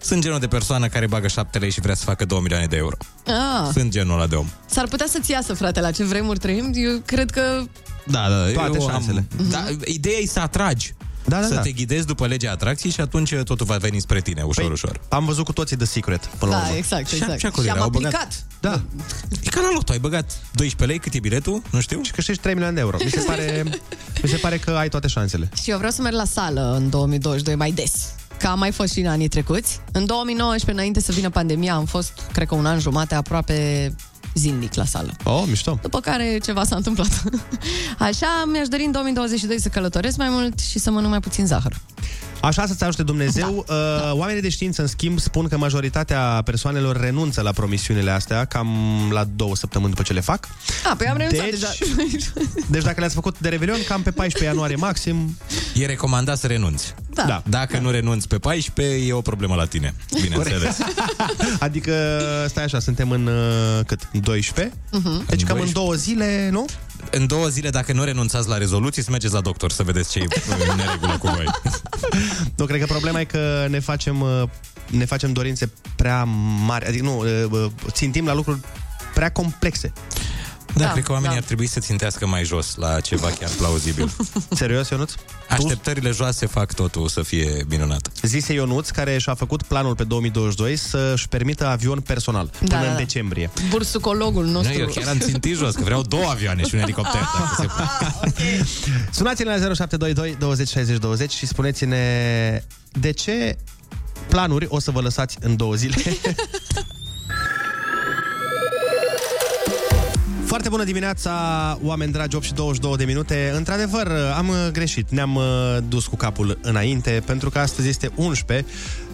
Sunt genul de persoană care bagă 7 lei și vrea să facă 2 milioane de euro. Ah, Sunt genul ăla de om. s-ar putea să-ți iasă, frate, la ce vremuri trăim. Eu cred că... Da, da, Toate eu șansele. Am, da, ideea e să atragi. Da, da, să da. te ghidezi după legea atracției și atunci totul va veni spre tine, ușor, Păi, ușor. Am văzut cu toții The Secret, până la Da, urmă. exact, Și- exact. și acolo am era, au băgat- aplicat. Da. E ca la loto, ai băgat 12 lei, cât e biletul? Nu știu. Și câștigi 3 milioane de euro. Mi se pare, mi se pare că ai toate șansele. Și eu vreau să merg la sală în 2022 mai des. Ca am mai fost și în anii trecuți. În 2019, înainte să vină pandemia, am fost, cred că un an jumate, aproape zilnic la sală. Oh, mișto. După care ceva s-a întâmplat. Așa, mi-aș dori în 2022 să călătoresc mai mult și să mănânc mai puțin zahăr. Așa să-ți ajute Dumnezeu. Da. Uh, oamenii de știință, în schimb, spun că majoritatea persoanelor renunță la promisiunile astea cam la două săptămâni după ce le fac. A, păi am renunțat Deci- deja. Deci dacă le-ați făcut de Revelion, cam pe 14 ianuarie maxim. E recomandat să renunți. Da. Da. Dacă da. nu renunți pe 14, e o problemă la tine. Bineînțeles. Adică, stai așa, suntem în uh, cât? 12? Mhm. Deci cam în 12. două zile, nu? În două zile, dacă nu renunțați la rezoluții, să mergeți la doctor să vedeți ce e în neregulă cu voi. Nu, cred că problema e că ne facem, uh, ne facem dorințe prea mari. Adică nu, uh, uh, țintim la lucruri prea complexe. Da, Da, cred că oamenii da. ar trebui să țintească mai jos la ceva chiar plauzibil. Serios, Ionuț? Așteptările joase fac totul să fie minunat. Zise Ionuț, care și-a făcut planul pe 2022 să-și permită avion personal până Da, în da. decembrie. Bursucologul Nu, nostru. eu chiar am țintit jos, că vreau două avioane și un elicopter. dacă se poate. Sunați-ne la 0722 20 60 20 și spuneți-ne de ce planuri o să vă lăsați în două zile. Foarte bună dimineața, oameni dragi, 8 și 22 de minute. Într-adevăr, am uh, greșit. Ne-am uh, dus cu capul înainte, pentru că astăzi este 11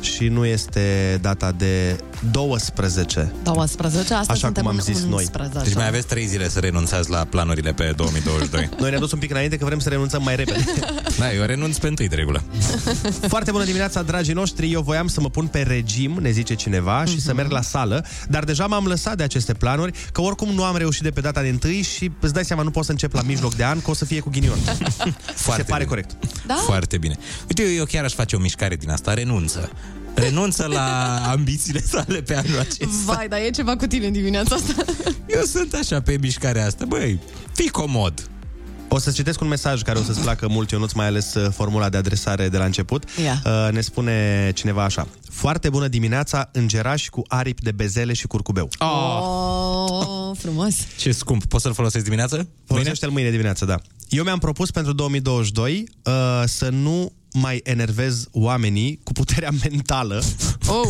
și nu este data de 12. 12, asta Așa suntem cum am în zis noi. 11. Deci mai aveți trei zile să renunțați la planurile pe 2022. Noi ne-am dus un pic înainte că vrem să renunțăm mai repede. Da, eu renunț pe întâi de regulă. Foarte bună dimineața, dragii noștri. Eu voiam să mă pun pe regim, ne zice cineva, și să merg la sală, dar deja m-am lăsat de aceste planuri, că oricum nu am reușit de pe data de întâi și îți dai seama, nu pot să încep la mijloc de an, că o să fie cu ghinion. Foarte Se pare bine. corect. Da? Foarte bine. Uite, eu, eu chiar aș face o mișcare din asta, renunță. Renunță la ambițiile tale pe anul acesta. Vai, dar e ceva cu tine în dimineața asta. Eu sunt așa pe mișcarea asta, băi, fii comod. O să citesc un mesaj care o să-ți placă mult, Ionuț, mai ales uh, formula de adresare de la început. Ia. Uh, ne spune cineva așa. Foarte bună dimineața, îngerași cu aripi de bezele și curcubeu. Oh, frumos. Ce scump, poți să-l folosesc dimineață? Folosește-l mâine dimineață, da. Eu mi-am propus pentru 2022 uh, să nu mai enervez oamenii cu puterea mentală Oh.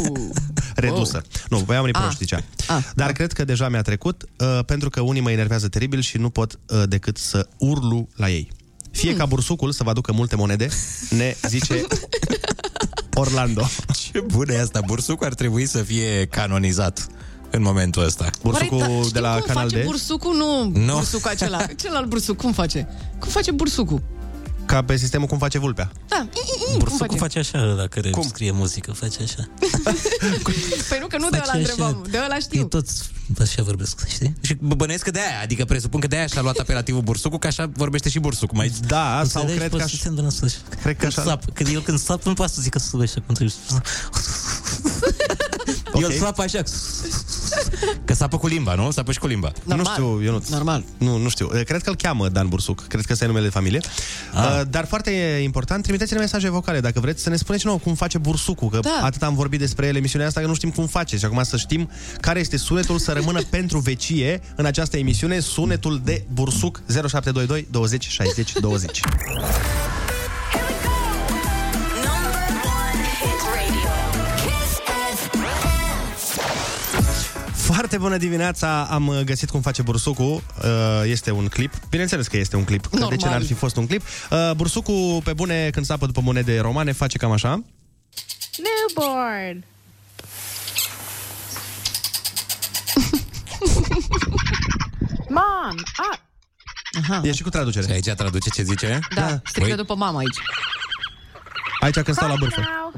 redusă. Nu, voi oamenii Ah. proști, zicea. Ah. Dar cred că deja mi-a trecut, uh, pentru că unii mă enervează teribil și nu pot uh, decât să urlu la ei. Fie Hmm. ca bursucul să vă aducă multe monede, ne zice Orlando. Ce bună e asta, bursucul ar trebui să fie canonizat în momentul ăsta. Bursucul Oare, da, de știm la cum Canal face D, bursucul? Nu, Nu. bursucul acela. Celălalt bursuc, cum face? Cum face bursucul? Ca pe sistemul cum face vulpea. Da, i, i, i, cum Bursucul face? face așa la care Cum? Cum? scrie muzică, face așa. Păi nu, că nu de ăla Face așa. întrebam, de ăla Ei știu. toți așa vorbesc, știi? Și bă- bănuiesc că de aia, adică presupun că de aia și-a luat apelativul bursucul, că așa vorbește și bursucul. Mai... Da, sau Înțelegi? cred că Poți aș... să se întâmplă așa. Cred că Când așa... sap, când el când sap, nu poate să zică să așa cum trebuie. Ok. El sapă așa. Că sapă cu limba, nu? Sapă și cu limba. Nu știu, eu nu. Normal. Nu, nu știu. Cred că îl cheamă Dan Bursuc. Cred că ăsta e numele de familie. Ah. Uh, Dar foarte important, trimiteți-ne mesaje vocale dacă vreți să ne spuneți nouă cum face Bursucul, că Da. atât am vorbit despre el emisiunea asta că nu știm cum face și acum să știm care este sunetul să rămână pentru vecie în această emisiune, sunetul de Bursuc 0722 20 60 20. Foarte bună dimineața, am uh, găsit cum face Bursucu, Uh, este un clip, bineînțeles că este un clip, că de ce Normal. n-ar fi fost un clip. Uh, Bursucu, pe bune, când sapă după monede romane, face cam așa. Newborn. Mom, up. Aha. E și cu traducere. Și aici traduce ce zice? Da, strică Păi, după mama aici. Aici când stau la bârfă. Now.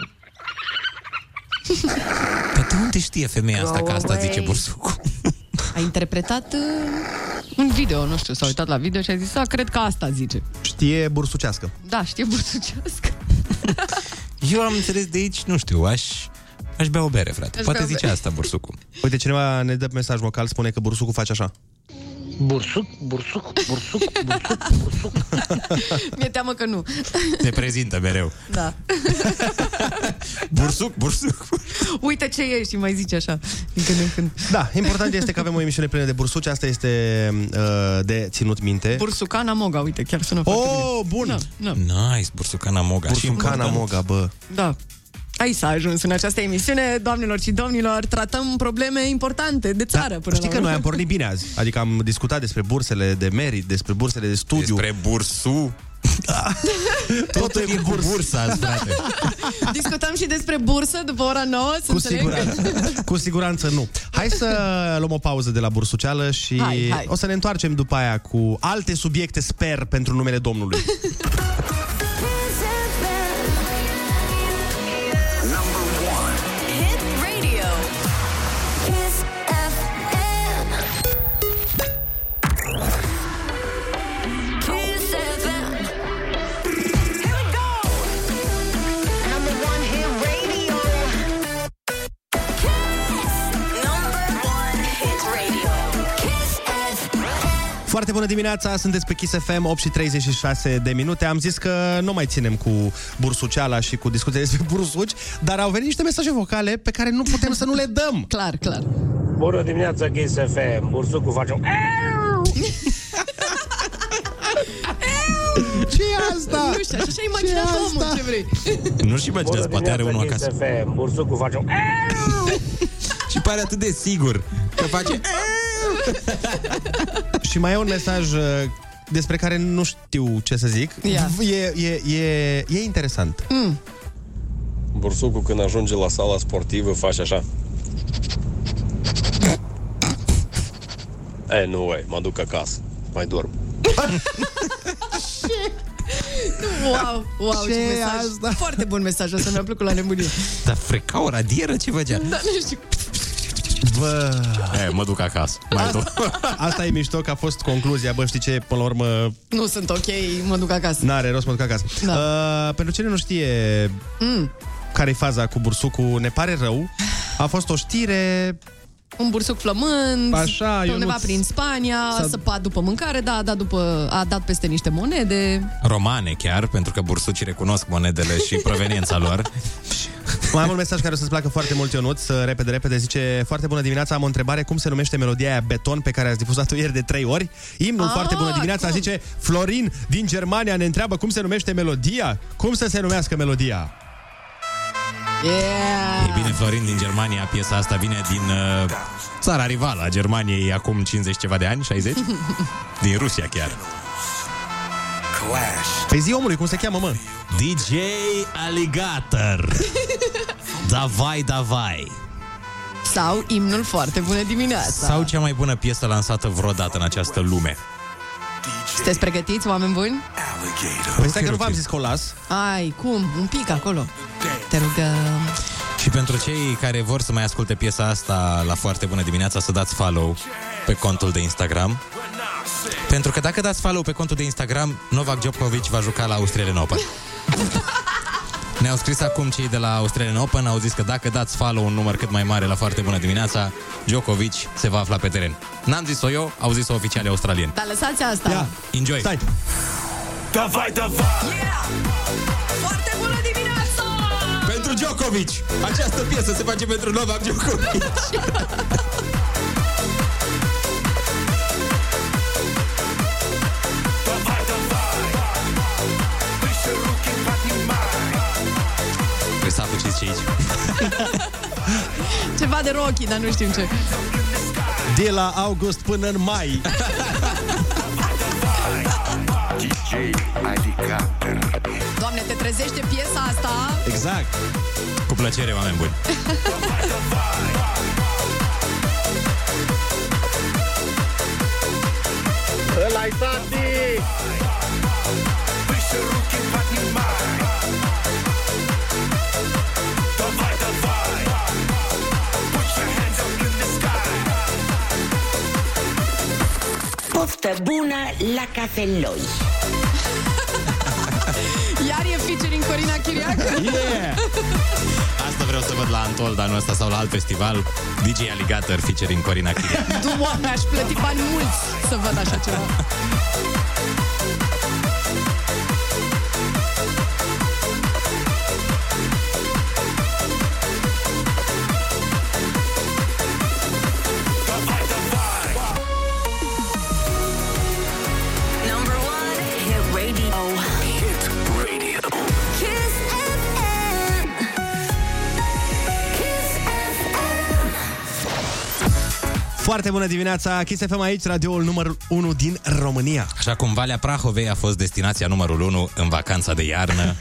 Dar de unde știe femeia asta că asta zice bursucu? A interpretat uh, un video, nu știu, s-a uitat la video și a zis, a, cred că asta zice. Știe bursucească. Da, știe bursucească. Eu am înțeles de aici, nu știu, aș, aș bea o bere, frate. Aș Poate bea o zice bere. asta bursucu. Uite, cineva ne dă mesaj vocal, spune că Bursucu face așa. Bursuc, bursuc, bursuc, bursuc, bursuc. Mi-e teamă că nu. Ne prezintă mereu. Da. Bursuc, bursuc. Uite ce e și mai zice așa. Din când în când. Da, important este că avem o emisiune plină de bursuci, asta este uh, de ținut minte. Bursucana Moga, uite, chiar sună foarte Oh, bun! bine. Da, Nice, bursucana moga. Și Bursucana important. Moga, bă. da. Aici s-a ajuns în această emisiune, doamnelor și domnilor, tratăm probleme importante de țară. Până Știi la că noi urmă. am pornit bine azi. Adică am discutat despre bursele de merit, despre bursele de studiu. Despre bursu. Totul e cu burs. bursa azi, frate. Discutăm și despre bursă după ora 9, să Cu înțeleg? siguranță. Cu siguranță nu. Hai să luăm o pauză de la bursuceală și Hai, hai. o să ne întoarcem după aia cu alte subiecte, sper, pentru numele Domnului. Foarte bună dimineața, sunteți pe Kiss FM, 8 și 36 de minute. Am zis că nu mai ținem cu bursuceala și cu discuția despre bursuci, dar au venit niște mesaje vocale pe care nu putem să nu le dăm. Clar, clar. Bună dimineața, Kiss FM. Bursucul face un... ce e asta? Nu știu, așa și-a imaginat Ce e omul, asta? ce vrei. Nu-și imaginează, poate are unul Kiss acasă. FM. Bursucul face un... Și pare atât de sigur că face... Și mai e un mesaj uh, despre care nu știu ce să zic. Ia. E, e, e, e interesant. Mm. Bursucul când ajunge la sala sportivă face așa. E, nu, ei, mă duc acasă. Mai dorm. Wow, wow, ce, Ce e mesaj. asta? Foarte bun mesaj, o să mi-a plăcut la nebunie. Dar freca o radieră, ce făcea? Da, nu știu. Bă, E, mă duc acasă. Mai asta, asta e mișto, că a fost concluzia. Bă, știi ce, până la urmă, Nu sunt ok, mă duc acasă. n-are rost, mă duc acasă. Da. Uh, pentru cine nu știe Mm. care e faza cu bursucul, ne pare rău. A fost o știre Un bursuc flămând, Așa, pe undeva Ionuț. prin Spania, S-a- a săpat după mâncare, da, a dat, după, a dat peste niște monede. Romane chiar, pentru că bursucii recunosc monedele și proveniența lor. Mai am un mesaj care o să-ți placă foarte mult, Ionuț. Repede, repede, zice Foarte bună dimineața, am o întrebare Cum se numește melodia aia Beton pe care ați difuzat-o ieri de trei ori? Imnul, Ah, foarte bună dimineața, cum? zice Florin din Germania ne întreabă cum se numește melodia Cum să se numească melodia? Yeah! E bine, Florin din Germania, piesa asta vine din uh, țara rivală a Germaniei acum 50 ceva de ani, 60? din Rusia chiar. Păi zi omului, cum se cheamă, mă? DJ Alligator. Davai, davai. Sau imnul foarte bună dimineața. Sau cea mai bună piesă lansată vreodată în această lume. Sunteți pregătiți, oameni buni? Păi stai că nu v-am zis că o las Ai, cum? Un pic acolo. Te rugăm. Și pentru cei care vor să mai asculte piesa asta la foarte bună dimineața, să dați follow pe contul de Instagram. Pentru că dacă dați follow pe contul de Instagram, Novak Djokovic va juca la Austrian Open. Ne-au scris acum cei de la Australian Open, au zis că dacă dați follow un număr cât mai mare la foarte bună dimineața, Djokovic se va afla pe teren. N-am zis-o eu, au zis-o oficialii australieni. Dar lăsați asta. Ia, Enjoy! stai! Davai, davai! Foarte bună dimineața! Pentru Djokovic! Această piesă se face pentru Novak Djokovic! Trebuie să aflu ce zice aici. Ceva de Rocky, dar nu știm ce. De la august până în mai. Doamne, te trezește piesa asta? Exact. Cu plăcere, oameni buni. Ăla-i tati! Poftă bună la cafeloi. Corina Chiriacă? Yeah! Asta vreau să văd la Antol anul ăsta sau la alt festival. DJ Alligator featuring Corina Chiria. Doamne, aș plăti bani mulți să văd așa ceva. Foarte bună dimineața, Kiss FM aici, radioul numărul 1 din România. Așa cum Valea Prahovei a fost destinația numărul 1 în vacanța de iarnă.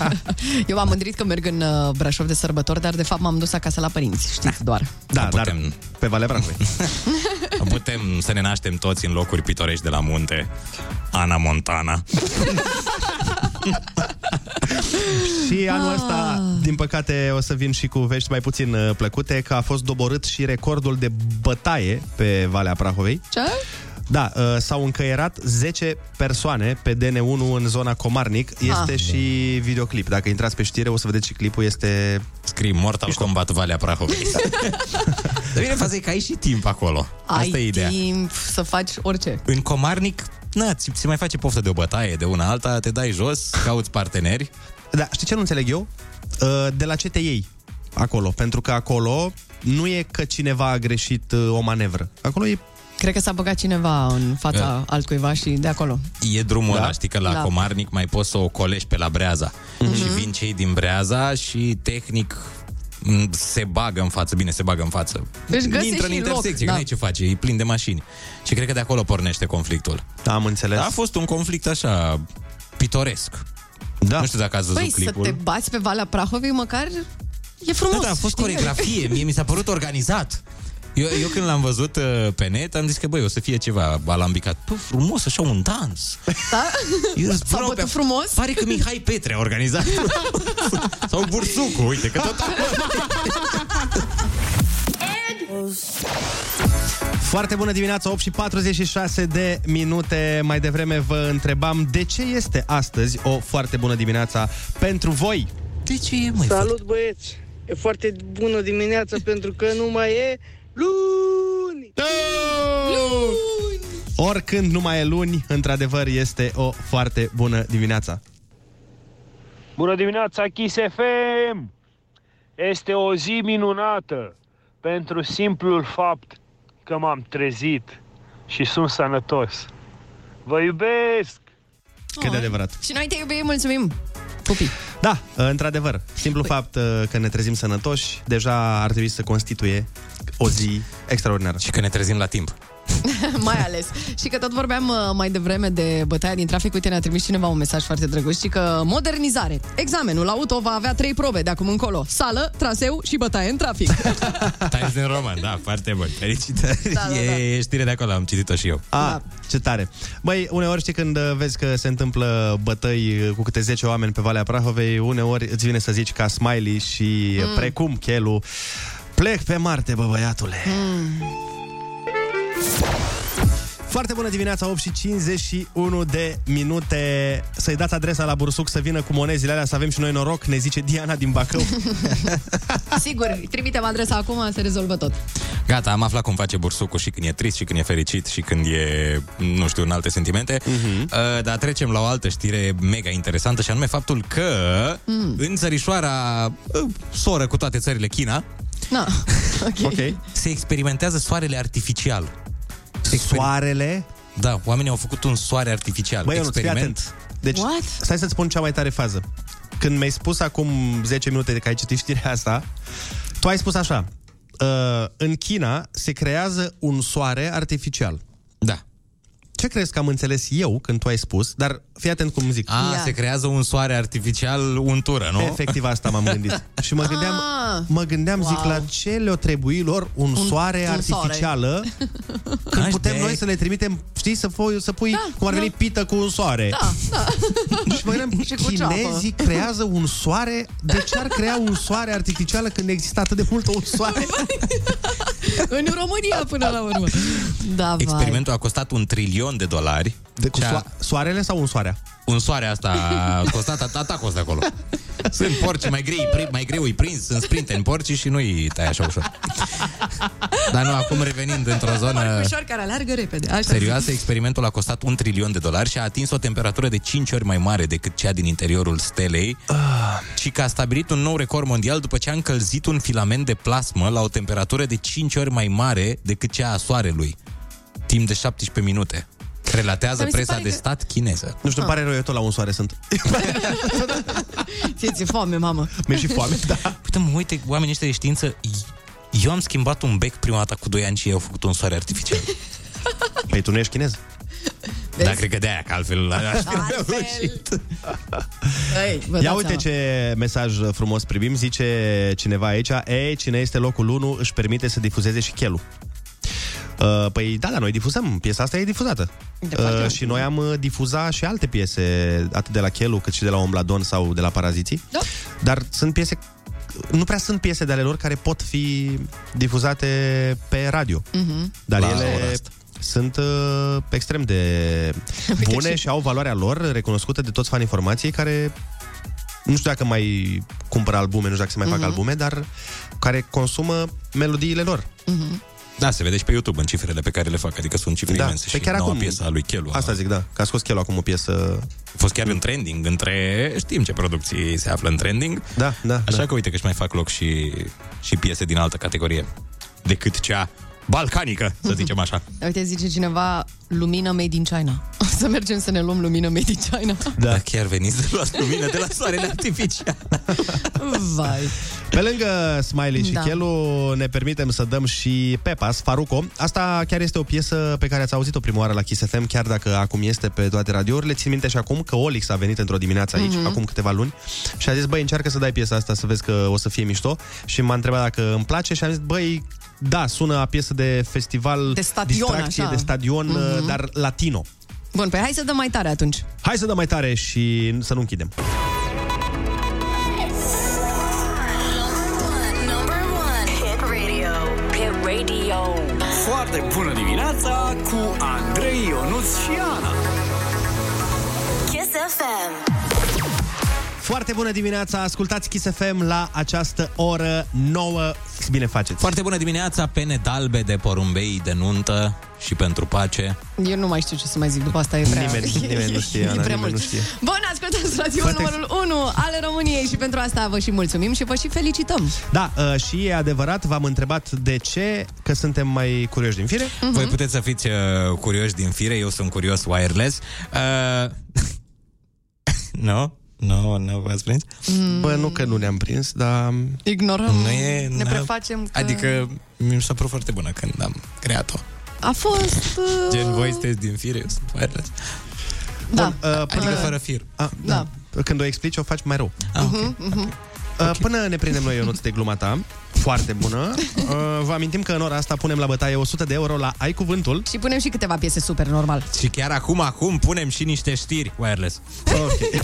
Eu m-am mândrit că merg în uh, Brașov de sărbători, dar de fapt m-am dus acasă la părinți, știți doar. Da, putem, dar pe Valea Brahovei. putem să ne naștem toți în locuri pitorești de la munte. Ana Montana. Și anul ăsta, din păcate, o să vin și cu vești mai puțin uh, plăcute, că a fost doborât și recordul de bătaie pe Valea Prahovei. Ce? Da, uh, s-au încăierat 10 persoane pe DN1 în zona Comarnic. Este Ah. și videoclip. Dacă intrați pe știre, o să vedeți și clipul. Este... Scrii Mortal Kombat Valea Prahovei. Dar bine, faza e că ai și timp acolo. Ai Asta e ideea. timp să faci orice. În Comarnic, na, ți- se mai face poftă de o bătaie de una alta, te dai jos, cauți parteneri. Da, știi ce nu înțeleg eu? Uh, De la ce te iei acolo? Pentru că acolo nu e că cineva a greșit uh, o manevră. Acolo e Cred că s-a băgat cineva în fața Da. altcuiva și de acolo. E drumul Da? ăla, știi că la Da. Comarnic mai poți să o colești pe la Breaza. Și vin cei din Breaza și tehnic m, se bagă în față, bine, se bagă în față. Își găsește Intră în și loc, intersecție, da. că n-ai ce face, e plin de mașini. Și cred că de acolo pornește conflictul. Am înțeles. A fost un conflict așa pitoresc. Da. Nu știu dacă ați văzut Păi, clipul. să te bați pe Valea Prahovei, măcar e frumos. Da, da, a fost știi? coregrafie, mie mi s-a părut organizat. Eu, eu când l-am văzut uh, pe net, am zis că, băi, o să fie ceva alambicat. Bă, frumos, așa un dans. Da? Eu zic, S-a bravo, bătut pe- frumos? Pare că Mihai Petre a organizat. Sau Bursucu, uite, că tot Foarte bună dimineața, 8 și 46 de minute. Mai devreme vă întrebam de ce este astăzi o foarte bună dimineața pentru voi. De ce e, măi? Salut băieți! E foarte bună dimineața pentru că nu mai e luni! Oricând nu mai e luni, într-adevăr este o foarte bună dimineața. Bună dimineața, Kiss FM! Este o zi minunată pentru simplul fapt că m-am trezit și sunt sănătos. Vă iubesc! Cât de adevărat. Și noi te iubim, mulțumim. Pupii. Da, într-adevăr, simplu păi... fapt uh, că ne trezim sănătoși, deja ar trebui să constituie o zi extraordinară. Și că ne trezim la timp. mai ales. Și că tot vorbeam uh, mai devreme de bătaia din trafic. Uite, ne-a trimis cineva un mesaj foarte drăguț și că modernizare. Examenul auto va avea trei probe de acum încolo. Sală, traseu și bătaie în trafic. Times din Roman, da, foarte bun. Felicitări. Da, da, e știre de acolo, am citit-o și eu. A, da. ce tare. Băi, uneori știi când uh, vezi că se întâmplă bătăi uh, cu câte 10 oameni pe Valea Prahovei, uneori îți vine să zici ca Smiley și mm. precum Chelu, plec pe Marte, bă, băiatule. Mm. Foarte bună dimineața, 8 și 51 de minute. Să-i dați adresa la Bursuc să vină cu monezile alea, să avem și noi noroc, ne zice Diana din Bacău. Sigur, trimitem adresa acum, se rezolvă tot. Gata, am aflat cum face bursucul și când e trist și când e fericit și când e, nu știu, în alte sentimente. Uh-huh. Uh, dar trecem la o altă știre mega interesantă și anume faptul că Mm. în țărișoara uh, soră cu toate țările, China, Na, ok. okay. se experimentează soarele artificial. Soarele? Da, oamenii au făcut un soare artificial. Băi, Ionuț, fii atent. Deci, What? stai să-ți spun cea mai tare fază. Când mi-ai spus acum 10 minute de că ai citit știrea asta, tu ai spus așa. Uh, în China se creează un soare artificial. Da. Ce crezi că am înțeles eu când tu ai spus? Dar fii atent cum zic. A, se creează un soare artificial untură, nu? Efectiv asta m-am gândit. Și mă gândeam, Ah. mă gândeam zic, Wow. la ce le-o trebui lor un, Un- soare un soare. artificială când Aș putem de- noi să le trimitem, știi, să, pui, să pui, da, cum ar veni, pită cu un soare. Da, da. Și mă gândeam, Și cu ceapă. chinezii creează un soare, de ce ar crea un soare artificial când există atât de mult un soare? În România, până la urmă. Da, vai. Experimentul a costat un trilion de dolari. De cu Și a- soa- soarele sau un soarea? Un soare asta a costat, atât a costat acolo. Sunt porci mai grei, pri- mai greu îi prins, sunt sprinteni porci și nu îi tai așa ușor. Dar nu, acum revenind într-o zonă Marcușor care alergă repede. Așa serioasă, experimentul a costat un trilion de dolari și a atins o temperatură de 5 ori mai mare decât cea din interiorul stelei și că a stabilit un nou record mondial după ce a încălzit un filament de plasmă la o temperatură de 5 ori mai mare decât cea a soarelui, timp de 17 minute. Relatează Dar mi se presa pare de că- stat chineză. Nu știu, îmi pare rău, eu tot la un soare sunt. Ție ți foame, mamă. Mi-e și foame, da. Uite, mă, uite, oamenii ăștia de știință, eu am schimbat un bec prima dată cu 2 ani și ei au făcut un soare artificial. Păi tu nu ești chinez? Da, cred că de aia, că altfel aș fi Altfel. Ei, vă Ia dați uite seama. ce mesaj frumos primim. Zice cineva aici, ei, cine este locul 1 își permite să difuzeze și chelul. Uh, păi da, da, noi difuzăm. Piesa asta e difuzată. De foarte Uh, mult. și noi am uh, difuzat și alte piese, atât de la Chelu, cât și de la Ombladon sau de la Paraziții. Da. Dar sunt piese nu prea sunt piese de ale lor care pot fi difuzate pe radio. Mhm. Dar La ele ora asta. sunt uh, extrem de bune și- și au valoarea lor recunoscută de toți fanii formației care nu știu dacă mai cumpără albume, nu știu dacă se mai fac Mhm. albume, dar care consumă melodiile lor. Mhm. Da, se vede și pe YouTube în cifrele pe care le fac, adică sunt cifre Da, imense pe și chiar noua acum- piesă a lui Chelu. Asta zic, da, că a scos Chelu acum o piesă... A fost chiar în trending, între... Știm ce producții se află în trending. Da, da, Așa da. că uite că își mai fac loc și, și piese din altă categorie decât cea balcanică, să zicem așa. Uite, zice cineva, lumină made in China. Să mergem să ne luăm lumină made in China. Da. Dar chiar veniți de luați lumină de la soarele artificial. Vai. Pe lângă Smiley și Da. Chelu ne permitem să dăm și Pepas, Faruco. Asta chiar este o piesă pe care ați auzit-o prima oară la Kiss FM, chiar dacă acum este pe toate radiourile. Țin minte și acum că Olix a venit într-o dimineață aici, Mhm. acum câteva luni, și a zis, băi, încearcă să dai piesa asta să vezi că o să fie mișto. Și m-a întrebat dacă îmi place și am zis, băi, da, sună a piesă de festival, De stadion, distracție, așa. de stadion, Mhm. dar latino. Bun, păi hai să dăm mai tare atunci. Hai să dăm mai tare și să nu închidem. Number one. Hit radio. Hit radio. Foarte bună dimineața cu Andrei Ionuț și Ana. Kiss FM. Foarte bună dimineața, ascultați Kiss FM la această oră nouă. Bine faceți! Foarte bună dimineața, pene dalbe de porumbei de nuntă și pentru pace. Eu nu mai știu ce să mai zic după asta, e prea... Nimeni- nimeni nu știe, e Ana, prea nimeni mult. nu știe. Bun, ascultați radio Foarte- numărul 1 ale României și pentru asta vă și mulțumim și vă și felicităm. Da, uh, și e adevărat, v-am întrebat de ce, că suntem mai curioși din fire. Mhm. Voi puteți să fiți uh, curioși din fire, eu sunt curios wireless. Uh... nu? Nu, nu v-ați prins? Mm. Bă, nu că nu ne-am prins, dar... Ignorăm, Nu e, ne n-a- prefacem că... Adică mi s-a părut foarte bună când am creat-o. A fost... Uh... Gen, voi sunteți din fire, eu sunt wireless. Da. Bun, uh, Adică fără fir. A, da. Când o explici, o faci mai rău. Ah, ok. Mhm, mhm. Uh, Până ne prindem noi, Ionuț, de gluma ta, foarte bună, uh, vă amintim că în ora asta punem la bătaie 100 de euro la Ai Cuvântul. Și punem și câteva piese super normal. Și chiar acum, acum punem și niște știri wireless. Ok.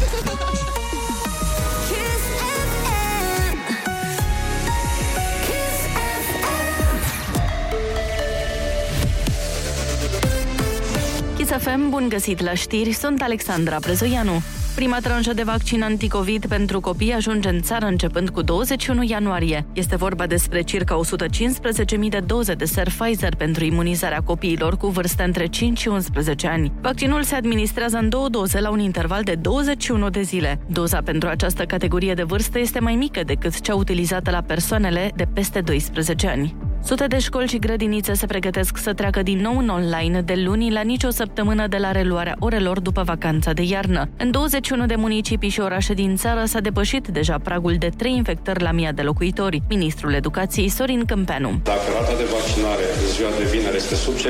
FM, bun găsit la știri, sunt Alexandra Prezoianu. Prima tranșă de vaccin anticovid pentru copii ajunge în țară începând cu 21 ianuarie. Este vorba despre circa 115.000 de doze de ser Pfizer pentru imunizarea copiilor cu vârste între 5 și 11 ani. Vaccinul se administrează în două doze la un interval de 21 de zile. Doza pentru această categorie de vârstă este mai mică decât cea utilizată la persoanele de peste 12 ani. Sute de școli și grădinițe se pregătesc să treacă din nou în online de luni la nicio săptămână de la reluarea orelor după vacanța de iarnă. În 21 de municipii și orașe din țară s-a depășit deja pragul de 3 infectări la mia de locuitori. Ministrul Educației Sorin Câmpeanu. Dacă rata de vaccinare în ziua de vineri este sub 60%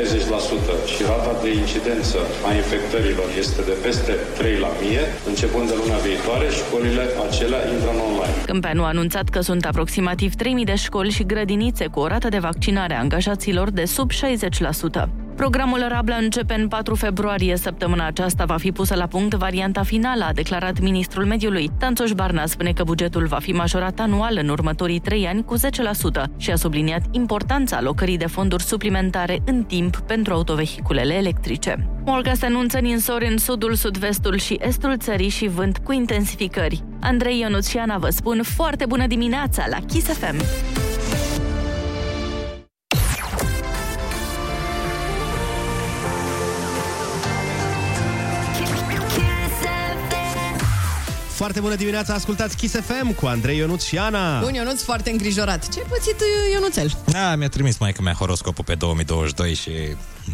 și rata de incidență a infectărilor este de peste 3 la 1000, începând de luna viitoare, școlile acelea intră în online. Câmpeanu a anunțat că sunt aproximativ 3.000 de școli și grădinițe cu o rată de vaccinare a angajaților de sub 60%. Programul Rabla începe în 4 februarie. Săptămâna aceasta va fi pusă la punct varianta finală, a declarat ministrul mediului. Tanțoș Barna spune că bugetul va fi majorat anual în următorii 3 ani cu 10% și a subliniat importanța alocării de fonduri suplimentare în timp pentru autovehiculele electrice. Morga se anunță ninsori în sudul, sud-vestul și estul țării și vânt cu intensificări. Andrei Ionuțiana vă spun foarte bună dimineața la Kiss FM! Foarte bună dimineața, ascultați Kiss FM cu Andrei Ionuț și Ana. Bun, Ionuț, foarte îngrijorat. Ce pățit Ionuțel? Da, mi-a trimis mai mea horoscopul pe 2022 și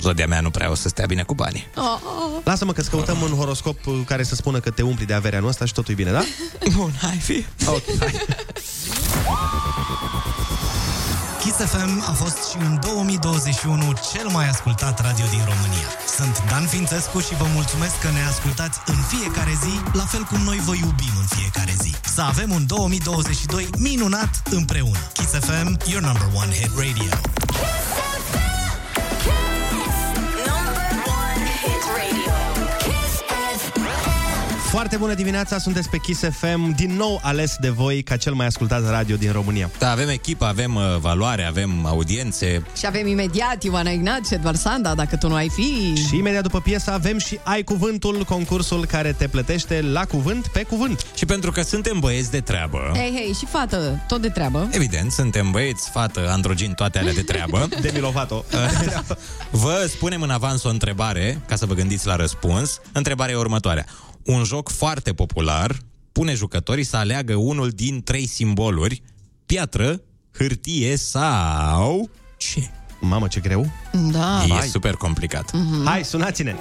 zodia mea nu prea o să stea bine cu banii. Oh, oh. Lasă-mă că căutăm un horoscop care să spună că te umpli de avere anul ăsta și totul e bine, da? Bun, hai fi. Ok, hai. Kiss FM a fost și în 2021 cel mai ascultat radio din România. Sunt Dan Fințescu și vă mulțumesc că ne ascultați în fiecare zi, la fel cum noi vă iubim în fiecare zi. Să avem un 2022 minunat împreună. Kiss FM, your number one hit radio. Foarte bună dimineața, sunteți pe Kiss FM, din nou ales de voi ca cel mai ascultat radio din România. Da, avem echipă, avem uh, valoare, avem audiențe. Și avem imediat Ioana Ignace, Edvard Sanda, dacă tu nu ai fi... Și imediat după piesă avem și Ai Cuvântul, concursul care te plătește la cuvânt pe cuvânt. Și pentru că suntem băieți de treabă, Hei, hei, și fată, tot de treabă. evident, suntem băieți, fată, androgin, toate alea de treabă. Demi Lovato. Vă spunem în avans o întrebare, ca să vă gândiți la răspuns. Întrebarea e următoarea. Un joc foarte popular pune jucătorii să aleagă unul din trei simboluri, piatră, hârtie sau... Ce? Mamă, ce greu! Da. E super complicat. Mhm. Hai, sunați-ne!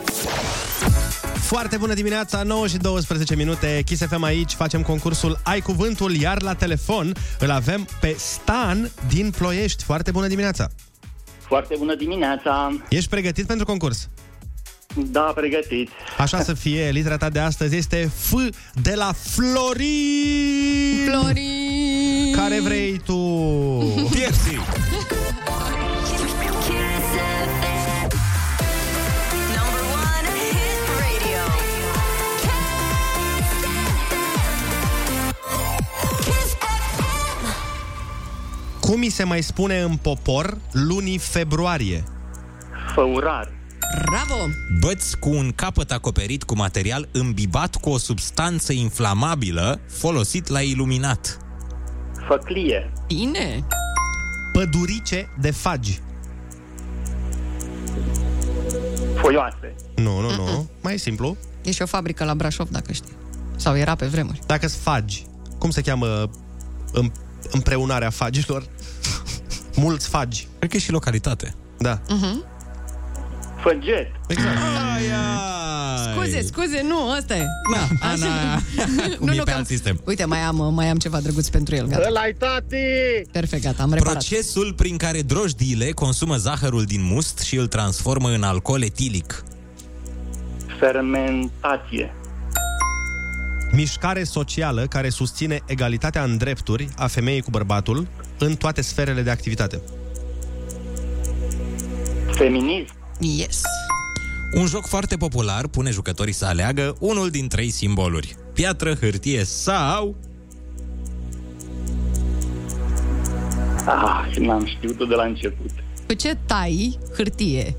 Foarte bună dimineața, 9 și 12 minute, Kiss FM aici, facem concursul Ai Cuvântul, iar la telefon îl avem pe Stan din Ploiești. Foarte bună dimineața! Foarte bună dimineața! Ești pregătit pentru concurs? Da, pregătit. Așa să fie, litera ta de astăzi este F de la Florin! Florin! Care vrei tu? Piersi! Cum mi se mai spune în popor lunii februarie? Făurar. Bravo! Băți cu un capăt acoperit cu material îmbibat cu o substanță inflamabilă folosit la iluminat. Făclie. Bine! Pădurice de fagi. Foioase. Nu, nu, nu. Mai simplu. E și o fabrică la Brașov, dacă știi. Sau era pe vremuri. Dacă-s fagi, cum se cheamă în, împreunarea fagilor? Mulți fagi. Cred că e și localitate. Da. Uh-huh. Făget. Exact. Scuze, scuze, nu, ăsta e. Na, Așa. Cum e pe că- alt sistem. Uite, mai am, mai am ceva drăguț pentru el, gata. Ăla-i tati! Perfect, gata, am reparat. Procesul prin care drojdiile consumă zahărul din must și îl transformă în alcool etilic. Fermentație. Mișcare socială care susține egalitatea în drepturi a femeii cu bărbatul în toate sferele de activitate. Feminism. Yes. Un joc foarte popular pune jucătorii să aleagă unul din trei simboluri. Piatră, hârtie sau... Ah, n-am știut de la început. Cu ce tai hârtie?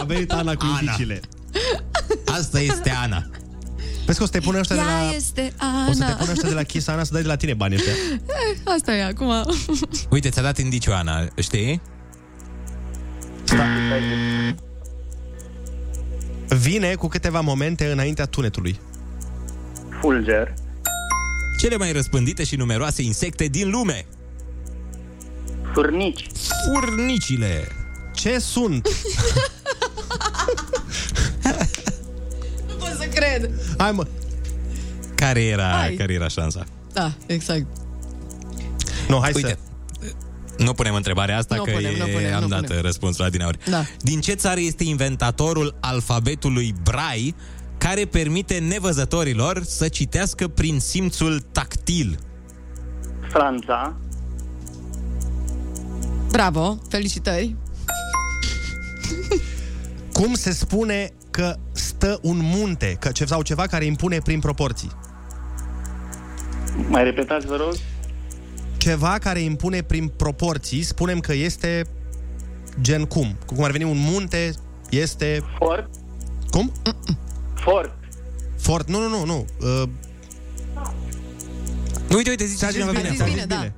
A venit Ana cu Ana. indiciile. Asta este Ana. Vezi că o să te pune ăștia de Ea la... este O să te Ana. pune ăștia de la Kiss, Ana, să dai de la tine banii ăștia. Eh, Asta e acum. Uite, ți-a dat indiciu Ana, știi? Vine cu câteva momente înaintea tunetului. Fulger. Cele mai răspândite și numeroase insecte din lume. Furnici. Furnicile. Ce sunt? Nu pot să cred. Hai mă. Care era, Hai. care era șansa? Da, exact. Nu, hai Uite, nu punem întrebarea asta, Nu că punem, e, nu punem, am nu dat punem. răspunsul la dinauri. Da. Din ce țară este inventatorul alfabetului Braille care permite nevăzătorilor să citească prin simțul tactil? Franța. Bravo, felicitări. să... Cum se spune că stă un munte? Că, ce- sau ceva care impune prin proporții. Mai repetați, vă rog. Ceva care impune prin proporții, spunem că este gen cum? Cum ar veni un munte, este... Fort. Cum? Fort. Fort. Nu, nu, nu, nu. Uh, Uite, uite, zice ți-a zis cineva bine, bine. ți-a zis bine, da. bine.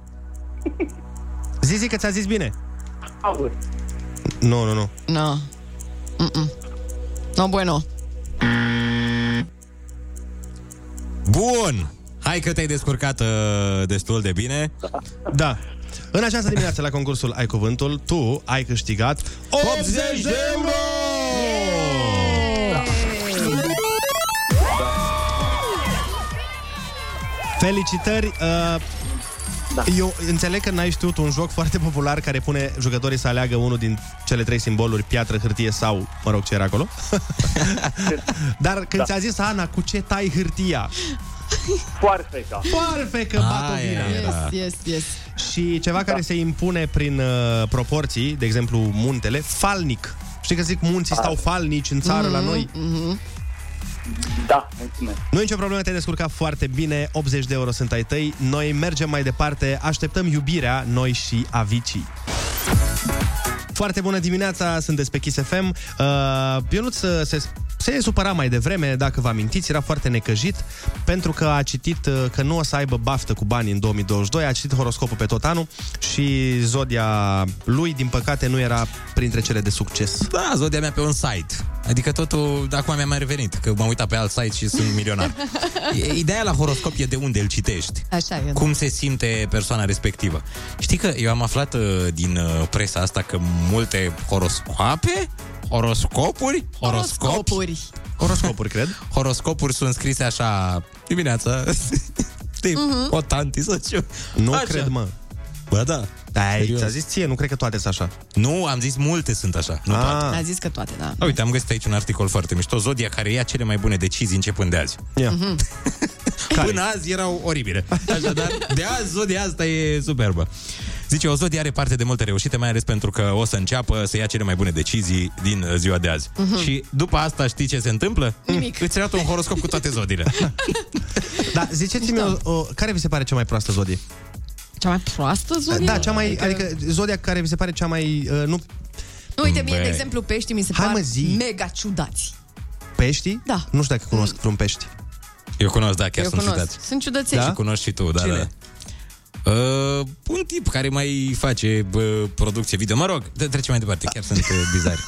Zizi că ți-a zis bine. Aur. Nu, nu, nu. No. Mm-mm. No bueno. Bun! Hai că te-ai descurcat uh, destul de bine. Da. În această dimineață la concursul Ai Cuvântul, tu ai câștigat 80 de euro! Felicitări! Uh, Da. Eu înțeleg că n-ai știut un joc foarte popular care pune jucătorii să aleagă unul din cele trei simboluri, piatră, hârtie sau, mă rog, ce era acolo. Dar când Da. ți-a zis Ana, cu ce tai hârtia? Foarfeca. Foarfecă, batovina! Aia era. Yes, yes, yes. Și ceva care se impune prin uh, proporții, de exemplu muntele, falnic. Știi că zic munții stau falnici în țară la noi? Mhm. Da, mulțumesc. Nu e nicio problemă, te-ai descurcat foarte bine 80 de euro sunt ai tăi Noi mergem mai departe Așteptăm iubirea, noi și avicii Foarte bună dimineața, sunteți pe Kiss FM uh, Ionuț uh, se, se supăra mai devreme, dacă vă amintiți Era foarte necăjit Pentru că a citit uh, că nu o să aibă baftă cu bani în 2022 A citit horoscopul pe tot anul Și zodia lui, din păcate, nu era printre cele de succes Da, zodia mea pe un site. Adică totul, acum mi-a mai revenit, că m-am uitat pe alt site și sunt milionar. E- Ideea la horoscop e de unde îl citești. Așa e. Cum se simte persoana respectivă. Știi că eu am aflat uh, din uh, presa asta că multe horoscope, horoscopuri, horoscopi, Horoscopuri. Horoscopuri, cred horoscopuri sunt scrise așa dimineața. Știi, Mhm. o tanti să știu. Nu Așa. cred, mă Bă, da. Ai, Serios. ți-a zis ție, nu cred că toate sunt așa Nu, am zis multe sunt așa. Nu toate. A zis că toate, da. A, Uite, am găsit aici un articol foarte mișto. Zodia care ia cele mai bune decizii începând de azi. Ia. Mhm. Până azi erau oribile. Așadar, de azi, zodia asta e superbă. Zice, o zodie are parte de multe reușite, mai ales pentru că o să înceapă să ia cele mai bune decizii din uh, ziua de azi. Mhm. Și după asta știi ce se întâmplă? Nimic. Îți arată un horoscop cu toate zodiile. Da, ziceți-mi, o, o, care vi se pare cea mai proastă zodie? Cea mai proastă zodie? Da, cea mai, adică zodia care vi se pare cea mai, uh, nu, Nu, uite, mie, Băi. de exemplu, peștii mi se Hai, par mă, zi. mega ciudați. pești? Da. Nu știu dacă cunosc vreun pești. Eu cunosc, da, chiar Eu sunt cunosc. ciudați. Sunt ciudățești. Și cunoști și tu, da, Cine? da. Uh, un tip care mai face bă, producție video. Mă rog, de- trecem mai departe, chiar sunt uh, bizari.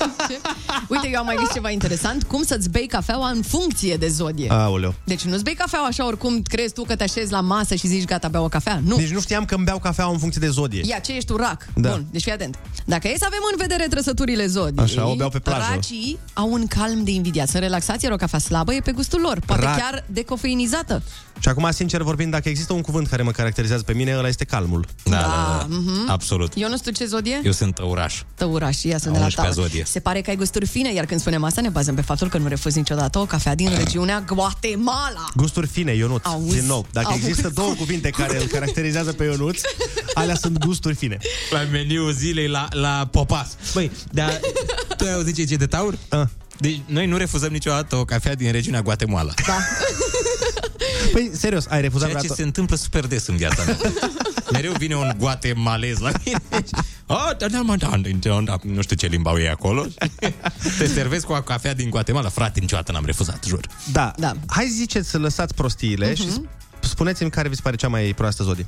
Uite, eu am mai găsit ceva interesant. Cum să-ți bei cafeaua în funcție de zodie. Aoleu. Deci nu-ți bei cafeaua așa oricum crezi tu că te așezi la masă și zici gata, beau o cafea. Nu. Deci nu știam că îmi beau cafea în funcție de zodie. Ia, ce ești tu, rac? Da. Bun, deci fii atent. Dacă e să avem în vedere trăsăturile zodiei, Așa, o beau pe plajă. racii au un calm de invidiat. Sunt relaxați, iar o cafea slabă e pe gustul lor. Poate Rac. chiar decofeinizată. Și acum, sincer vorbind, dacă există un cuvânt care mă caracterizează pe mine, ăla este calmul. Da, da, da. mhm. Absolut. Eu nu știu ce zodie? Eu sunt uraș. Tăuraș, ia sunt A de la 11-a Taur. zodie. Se pare că ai gusturi fine, iar când spunem asta ne bazăm pe faptul că nu refuzi niciodată o cafea din regiunea Guatemala. Gusturi fine, Ionuț, Auzi? din nou. Dacă Auzi? există două cuvinte care îl caracterizează pe Ionuț, alea sunt gusturi fine. La meniul zilei la, la popas. Băi, dar tu ai auzit ce e de taur? Ah. Deci noi nu refuzăm niciodată o cafea din regiunea Guatemala. Da. Păi, serios, ai refuzat Ceea ce vreodată... se întâmplă super des în viața mea. Mereu vine un guatemalez la mine. Ah, da, da, mă, da, da, da, nu știu ce limba au ei acolo. Te servezi cu o cafea din Guatemala. Frate, niciodată n-am refuzat, jur. Da. da. Hai ziceți să lăsați prostiile uh-huh. și Mhm. sp- spuneți-mi care vi se pare cea mai proastă zodie.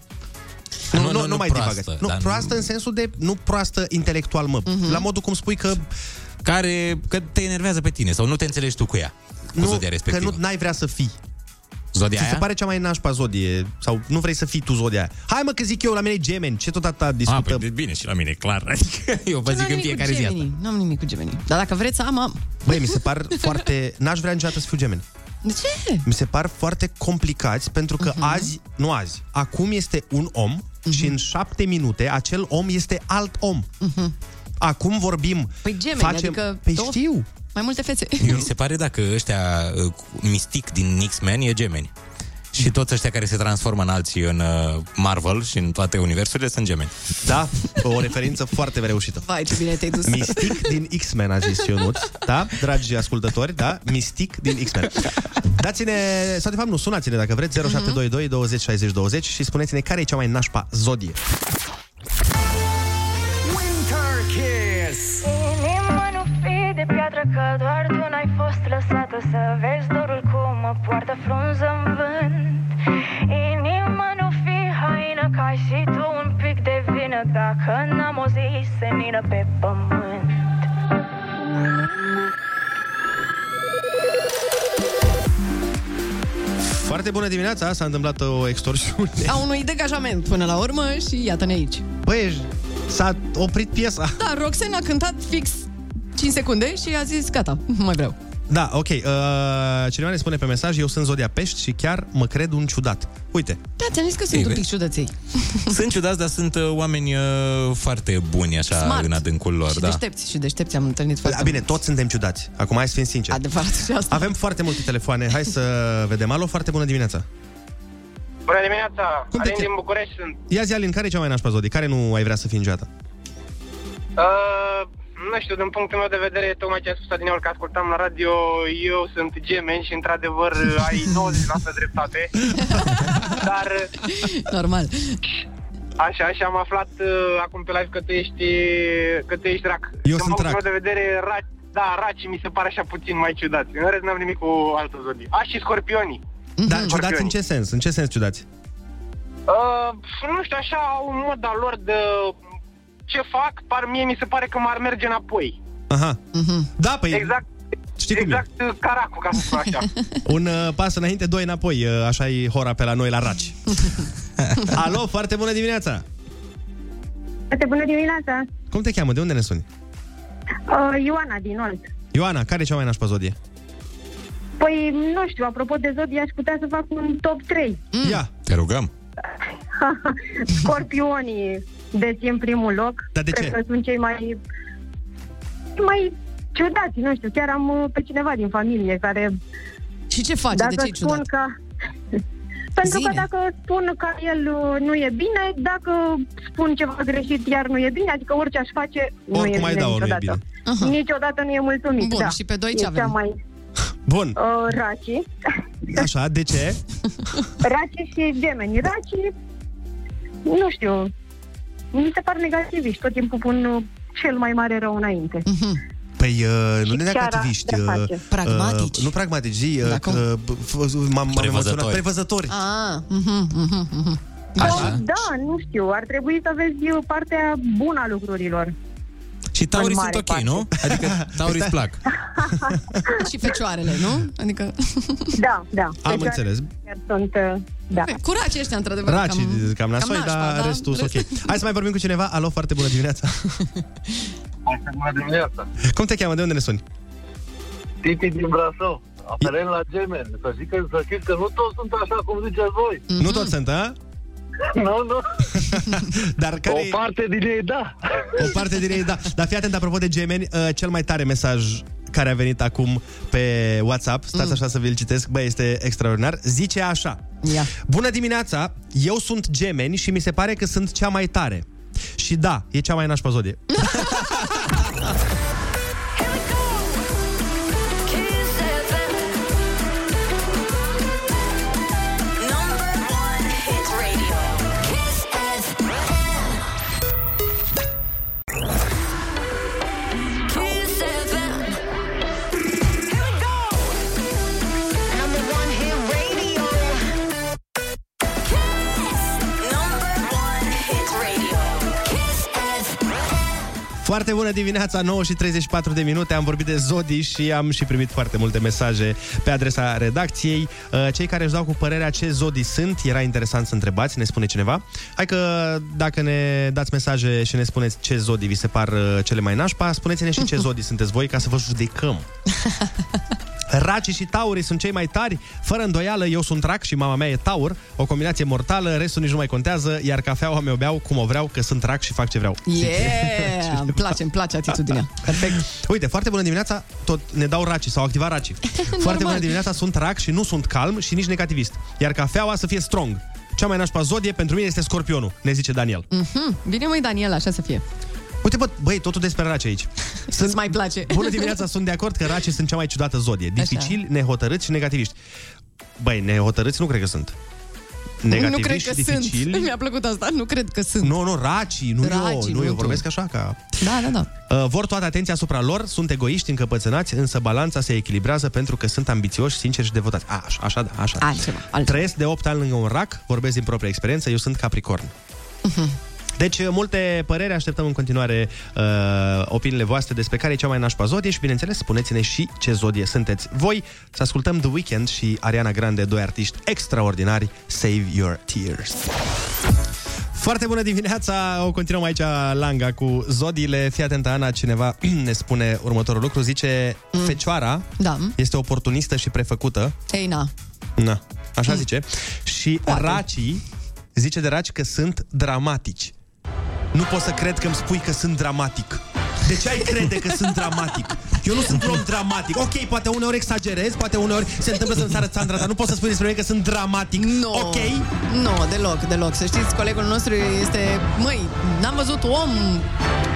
Nu, Nu, nu, nu, nu nu mai proastă, divagați. Nu, dar nu- proastă în sensul de, nu proastă intelectual, mă. Mhm. La modul cum spui că... Care, că te enervează pe tine sau nu te înțelegi tu cu ea, cu Nu, zodia că respectivă. nu n-ai vrea să fii. Zodia Ți se aia? pare cea mai nașpa zodie Sau nu vrei să fii tu zodia aia Hai mă că zic eu la mine e gemeni Ce tot atâta A, discutăm păi, bine și la mine, clar. Adică eu vă Ce zic n-am în nimic cu fiecare zi asta. gemenii. N-am nimic cu gemenii. Dar dacă vreți să am, am. Băi, mi se par foarte... N-aș vrea niciodată să fiu gemeni De ce? Mi se par foarte complicați Pentru că Mhm. azi, nu azi Acum este un om Și în șapte minute acel om este alt om Acum vorbim Păi gemeni, facem... adică Păi două- știu Mai multe fețe. Mi se pare dacă ăștia uh, cu- mistic din X-Men e gemeni. Și toți ăștia care se transformă în alții în uh, Marvel și în toate universurile sunt gemeni. Da, o referință foarte reușită Vai, ce bine te-ai dus. Mistic din X-Men, a zis Ionut Da, dragi ascultători, da, Mistic din X-Men Dați-ne, sau de fapt nu, sunați-ne dacă vreți 0722 20 60 20 Și spuneți-ne care e cea mai nașpa zodie piatră că doar tu n-ai fost lăsată Să vezi dorul cum mă poartă frunză în vânt. Inima nu fi haină că ai și tu un pic de vină Dacă n-am o zi senină pe pământ. Foarte bună dimineața, s-a întâmplat o extorsiune. A unui degajament până la urmă și iată-ne aici. Băi, s-a oprit piesa. Da, Roxana a cântat fix 5 secunde și a zis gata, nu mai vreau. Da, ok, uh, cineva ne spune pe mesaj Eu sunt Zodia Pești și chiar mă cred un ciudat Uite, Da, ți-am zis că sunt Ei, un vezi? pic ciudăței. Sunt ciudați, dar sunt uh, oameni uh, foarte buni așa Smart. în adâncul lor. și da. deștepți, și deștepți am întâlnit foarte da, bine, toți suntem ciudați Acum hai să fim sinceri Adevărat și asta. Avem foarte multe telefoane Hai să vedem Alo, foarte bună dimineața Bună dimineața, Cum te Alin chem- din București sunt. Ia zi, Alin, care e cea mai nașpa zodie? Care nu ai vrea să fii niciodată? Uh, nu știu, din punctul meu de vedere, tocmai ce a spus adineori că ascultam la radio, eu sunt gemeni și într-adevăr ai 90% dreptate. Dar Normal. așa, și am aflat uh, acum pe live că tu ești, că tu ești rac. Eu din sunt punctul rac. meu de vedere, raci, da, raci mi se pare așa puțin mai ciudați. În rest n-am nimic cu altă zodie. A, și scorpionii. Dar ciudați în ce sens? În ce sens ciudați? Uh, nu știu, așa au un mod al lor de ce fac, par mie mi se pare că m-ar merge înapoi. Aha. Da, păi... Exact, Știi cum e? exact uh, caracul, ca să spun așa. Un uh, pas înainte, doi înapoi uh, Așa e hora pe la noi la raci Alo, foarte bună dimineața Foarte bună dimineața! Cum te cheamă? De unde ne suni? Uh, Ioana din Olt. Ioana, care e cea mai nașpa zodie? Păi, nu știu, apropo de zodie, aș putea să fac un top 3. Ia, te rugăm Scorpionii dețin primul loc. Dar de Cred ce? că sunt cei mai... mai ciudați, nu știu. Chiar am uh, pe cineva din familie care... Și ce face? Dacă De ce e spun ciudat? că... Pentru Zine. că dacă spun că el uh, nu e bine, dacă spun ceva greșit, iar nu e bine, adică orice aș face, nu Oricum e mai bine dau, nu e niciodată. bine. Niciodată nu e mulțumit, Bun, da. și pe doi e ce cea avem? mai Bun, uh, raci. așa, de ce? Raci și gemeni. Raci, nu știu, mi se par negativiști. Tot timpul pun uh, cel mai mare rău înainte. Păi uh, nu Și negativiști chiar a- uh, de-a face. Pragmatici. uh, Nu pragmatici, zi uh, Dacă- că, f- f- m-am m-am emoționat Prevăzători Ah, mhm, mhm, mhm. Așa? Da, nu știu, ar trebui să vezi uh, partea bună a lucrurilor. Și taurii În sunt mare ok, parte. nu? Adică taurii îți plac și fecioarele, nu? Adică... Da, da. Am Fecioare înțeles chiar Sunt, uh, da. Cu raci ăștia, într-adevăr. Raci, cam, cam nasoi, nașpa, dar da? restul sunt ok Hai să mai vorbim cu cineva Alo, foarte bună dimineața Bună dimineața. Cum te cheamă? De unde ne suni? Titi din Brașov. Apelăm la gemeni. Să zică, să știți că nu toți sunt așa cum ziceți voi. Nu toți sunt, a? Nu, nu. Dar care O parte din ei, da. O parte din ei, da. Dar fii atent, apropo de gemeni, uh, cel mai tare mesaj care a venit acum pe WhatsApp, stați Mm. așa să vi-l citesc, bă, este extraordinar, zice așa. Ia. Bună dimineața, eu sunt gemeni și mi se pare că sunt cea mai tare. Și da, e cea mai nașpa zodie. Foarte bună dimineața, 9 și 34 de minute. Am vorbit de zodii și am și primit foarte multe mesaje pe adresa redacției. Uh, Cei care își dau cu părerea ce zodii sunt, era interesant să întrebați, ne spune cineva. Hai că dacă ne dați mesaje și ne spuneți ce zodii vi se par uh, cele mai nașpa, spuneți-ne și ce zodii sunteți voi ca să vă judecăm. Racii și taurii sunt cei mai tari. Fără îndoială, eu sunt rac și mama mea e taur. O combinație mortală, restul nici nu mai contează, iar cafeaua mea o beau cum o vreau, că sunt rac și fac ce vreau. Yeah! Îmi place, îmi place atitudinea. Perfect. Uite, foarte bună dimineața, tot ne dau raci, s-au activat racii. foarte bună dimineața, sunt rac și nu sunt calm și nici negativist. Iar cafeaua să fie strong. Cea mai nașpa zodie pentru mine este scorpionul, ne zice Daniel. Mhm. Bine, măi, Daniel, așa să fie. Uite, bă, băi, totul despre raci aici. Să-ți mai place. Bună dimineața, sunt de acord că racii sunt cea mai ciudată zodie. Dificili, nehotărâți și negativiști. Băi, nehotărâți nu cred că sunt. Negativiști nu cred că și dificili. sunt. Mi-a plăcut asta. Nu cred că sunt. Nu, nu, racii, nu eu, Racii, nu nu eu tu. vorbesc așa ca... Da, da, da. Uh, vor toată atenția asupra lor, sunt egoiști, încăpățânați, însă balanța se echilibrează pentru că sunt ambițioși, sinceri și devotați. A, așa, așa, da, așa. Altceva, altceva. Trăiesc de 8 ani lângă un rac, vorbesc din propria experiență, eu sunt capricorn. Mhm. Deci, multe păreri, așteptăm în continuare uh, opiniile voastre despre care e cea mai nașpa zodie și, bineînțeles, spuneți-ne și ce zodie sunteți voi. Să ascultăm The Weeknd și Ariana Grande, doi artiști extraordinari, Save Your Tears. Foarte bună dimineața, o continuăm aici langa cu zodiile. Fii atentă, Ana, cineva ne spune următorul lucru. Zice, mm. fecioara Da. este oportunistă și prefăcută. Ei, na. Na, așa zice. Și racii, zice de raci că sunt dramatici. Nu pot să cred că îmi spui că sunt dramatic. De ce ai crede că sunt dramatic? Eu nu sunt un om dramatic. Ok, poate uneori exagerez, poate uneori se întâmplă să-mi sară țandra, dar nu pot să spui despre mine că sunt dramatic. No. Ok? Nu, deloc, deloc. Să știți, colegul nostru este... Măi, n-am văzut om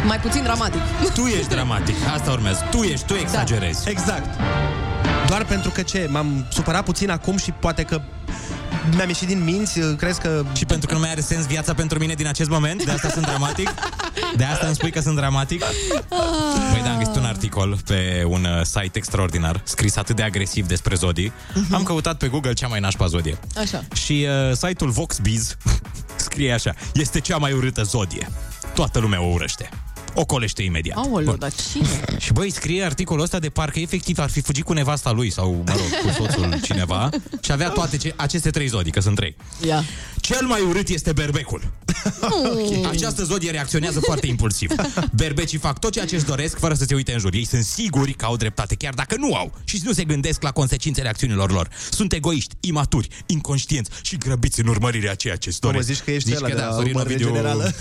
mai puțin dramatic. Tu ești dramatic, asta urmează. Tu ești, tu exagerezi. Exact. Doar pentru că ce? M-am supărat puțin acum și poate că mi-am ieșit din minți, crezi că... Și pentru că nu mai are sens viața pentru mine din acest moment, de asta sunt dramatic? De asta îmi spui că sunt dramatic? Păi da, am găsit un articol pe un uh, site extraordinar, scris atât de agresiv despre zodii. Am căutat pe Google cea mai nașpa zodie. Așa. Și uh, site-ul VoxBiz scrie așa, este cea mai urâtă zodie. Toată lumea o urăște. O colește imediat. Aoleu, Bun. dar cine? Și băi, scrie articolul ăsta de parcă efectiv ar fi fugit cu nevasta lui sau, mă rog, cu soțul cineva și avea toate ce, aceste trei zodii, că sunt trei. Ia. Cel mai urât este berbecul. Okay. Această zodie reacționează foarte impulsiv. Berbecii fac tot ceea ce își doresc fără să se uite în jur. Ei sunt siguri că au dreptate, chiar dacă nu au, și nu se gândesc la consecințele acțiunilor lor. Sunt egoiști, imaturi, inconștienți și grăbiți în urmărirea a ceea ce își Mă, doresc. zici că ești ăla de la Sorin urmărire Ovidiu- generală?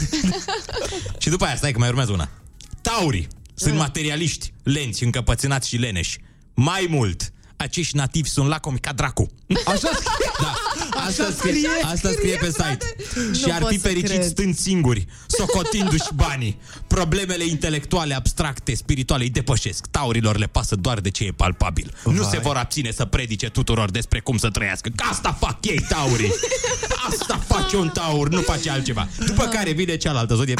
și după aia, stai că mai urmează una. Taurii sunt materialiști, lenți, încăpățânați și leneși. Mai mult, acești nativi sunt lacomi ca dracu. Așa scrie? Da, asta Așa scrie, scrie? asta scrie pe site. Nu Și ar pot fi să fericiți cred. stând singuri, socotindu-și banii. Problemele intelectuale, abstracte, spirituale îi depășesc. Taurilor le pasă doar de ce e palpabil. Nu Vai. se vor abține să predice tuturor despre cum să trăiască. Că asta fac ei, taurii. Asta face un taur, nu face altceva. După care vine cealaltă zodie.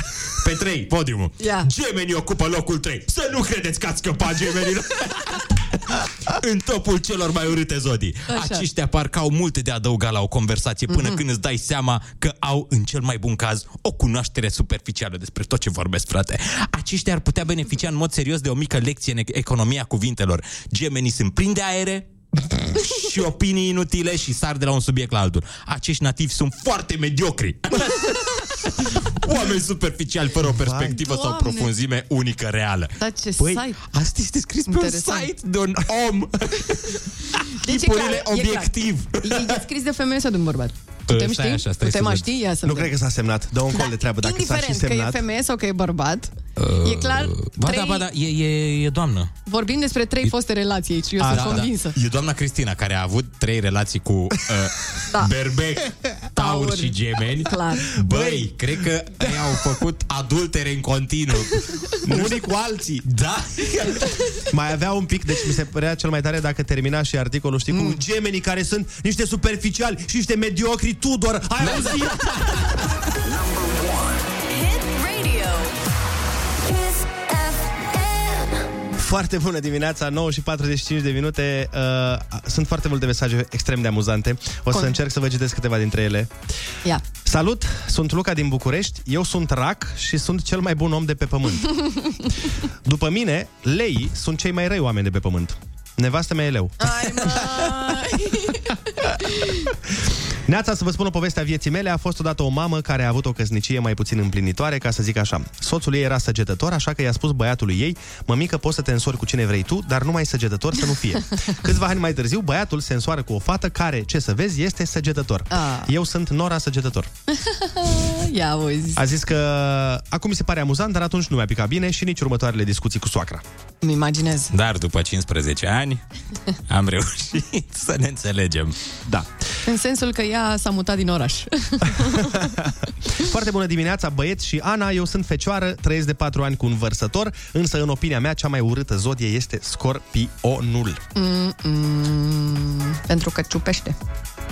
Pe 3, podiumul. Ia. Gemenii ocupă locul 3. Să nu credeți că ați scăpat gemenilor. în topul celor mai urâte zodii. Așa. Aceștia parcă au multe de adăugat la o conversație până Mhm. când îți dai seama că au, în cel mai bun caz, o cunoaștere superficială despre tot ce vorbesc, frate. Aceștia ar putea beneficia în mod serios de o mică lecție în economia cuvintelor. Gemenii sunt plini de aere, și opinii inutile și sar de la un subiect la altul. Acești nativi sunt foarte mediocri. Oameni superficiali, fără o perspectivă sau Doamne. profunzime unică, reală. Dar ce Păi, site? asta este scris pe un Interesant. site de un om. Deci e Tipurile clar, e clar. obiectiv. E, e scris de femeie sau de un bărbat? Putem Uh, stai ști? așa, stai Putem să a văd. ști? Ia să Nu vedem. cred că s-a semnat. Dă un col de treabă dacă s-a și Indiferent că e semnat. femeie sau că e bărbat, e clar, Ba trei, da, ba da, e, e, e doamnă. vorbim despre trei foste relații aici. Eu A, sunt da, convinsă. Da. E doamna Cristina, care a avut trei relații cu uh, Da. berbec, taur și gemeni. Clar. Băi, cred că ei au făcut adultere în continuu. Unii cu alții. Da. Mai avea un pic, deci mi se părea cel mai tare dacă termina și articolul, știi, Mm. cu gemenii care sunt niște superficiali și niște mediocri. Tudor, ai auzit? Hit radio. Kiss FM. Foarte bună dimineața, 9 și 45 de minute. Uh, sunt foarte multe mesaje extrem de amuzante. O să Cum? încerc să vă citesc câteva dintre ele. Ia. Salut, sunt Luca din București, eu sunt rac și sunt cel mai bun om de pe pământ. După mine, leii sunt cei mai răi oameni de pe pământ. Nevastă mea e leu. Ai, Neața, să vă spun o poveste a vieții mele. A fost odată o mamă care a avut o căsnicie mai puțin împlinitoare, ca să zic așa. Soțul ei era săgetător, așa că i-a spus băiatului ei, mămică, poți să te însori cu cine vrei tu, dar numai săgetător să nu fie. Câțiva ani mai târziu, băiatul se însoară cu o fată care, ce să vezi, este săgetător. Ah. Eu sunt Nora Săgetător. Ia auzi. A zis că acum mi se pare amuzant, dar atunci nu mi-a picat bine și nici următoarele discuții cu soacra. Îmi imaginez. Dar după 15 ani am reușit să ne înțelegem. Da. În sensul că ea s-a mutat din oraș. Foarte bună dimineața, băieți și Ana, eu sunt fecioară, trăiesc de 4 ani cu un vărsător, însă în opinia mea cea mai urâtă zodie este Scorpionul. Mm-mm, pentru că ciupește.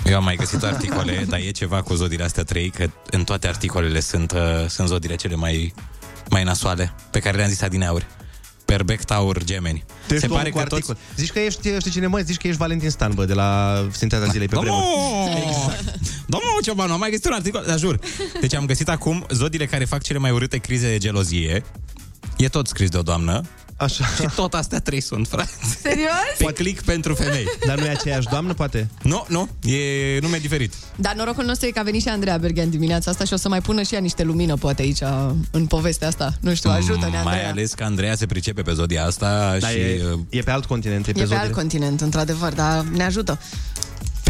Eu am mai găsit articole, dar e ceva cu zodiile astea trei, că în toate articolele sunt, uh, sunt zodiile cele mai, mai nasoale, pe care le-am zis adineauri. Perbec, Taur, Gemeni. Tu ești Se om pare cu că articol. toți... Zici că ești, știi cine mă, zici că ești Valentin Stan, bă, de la Sinteaza Zilei pe vremuri. Exact. Domnul Ciobanu, am mai găsit un articol, dar jur. Deci am găsit acum zodiile care fac cele mai urâte crize de gelozie. E tot scris de o doamnă. Așa. Și tot astea trei sunt, frate. Serios? Pe click pentru femei. Dar nu e aceeași doamnă, poate? Nu, nu, e nume diferit. Dar norocul nostru e că a venit și Andreea Berghean dimineața asta și o să mai pună și ea niște lumină, poate, aici, în povestea asta. Nu știu, ajută-ne, Mai Andreea. ales că Andreea se pricepe pe zodia asta Da, și e, uh, e pe alt continent, e pe, E pe zodie. alt continent, într-adevăr, dar ne ajută.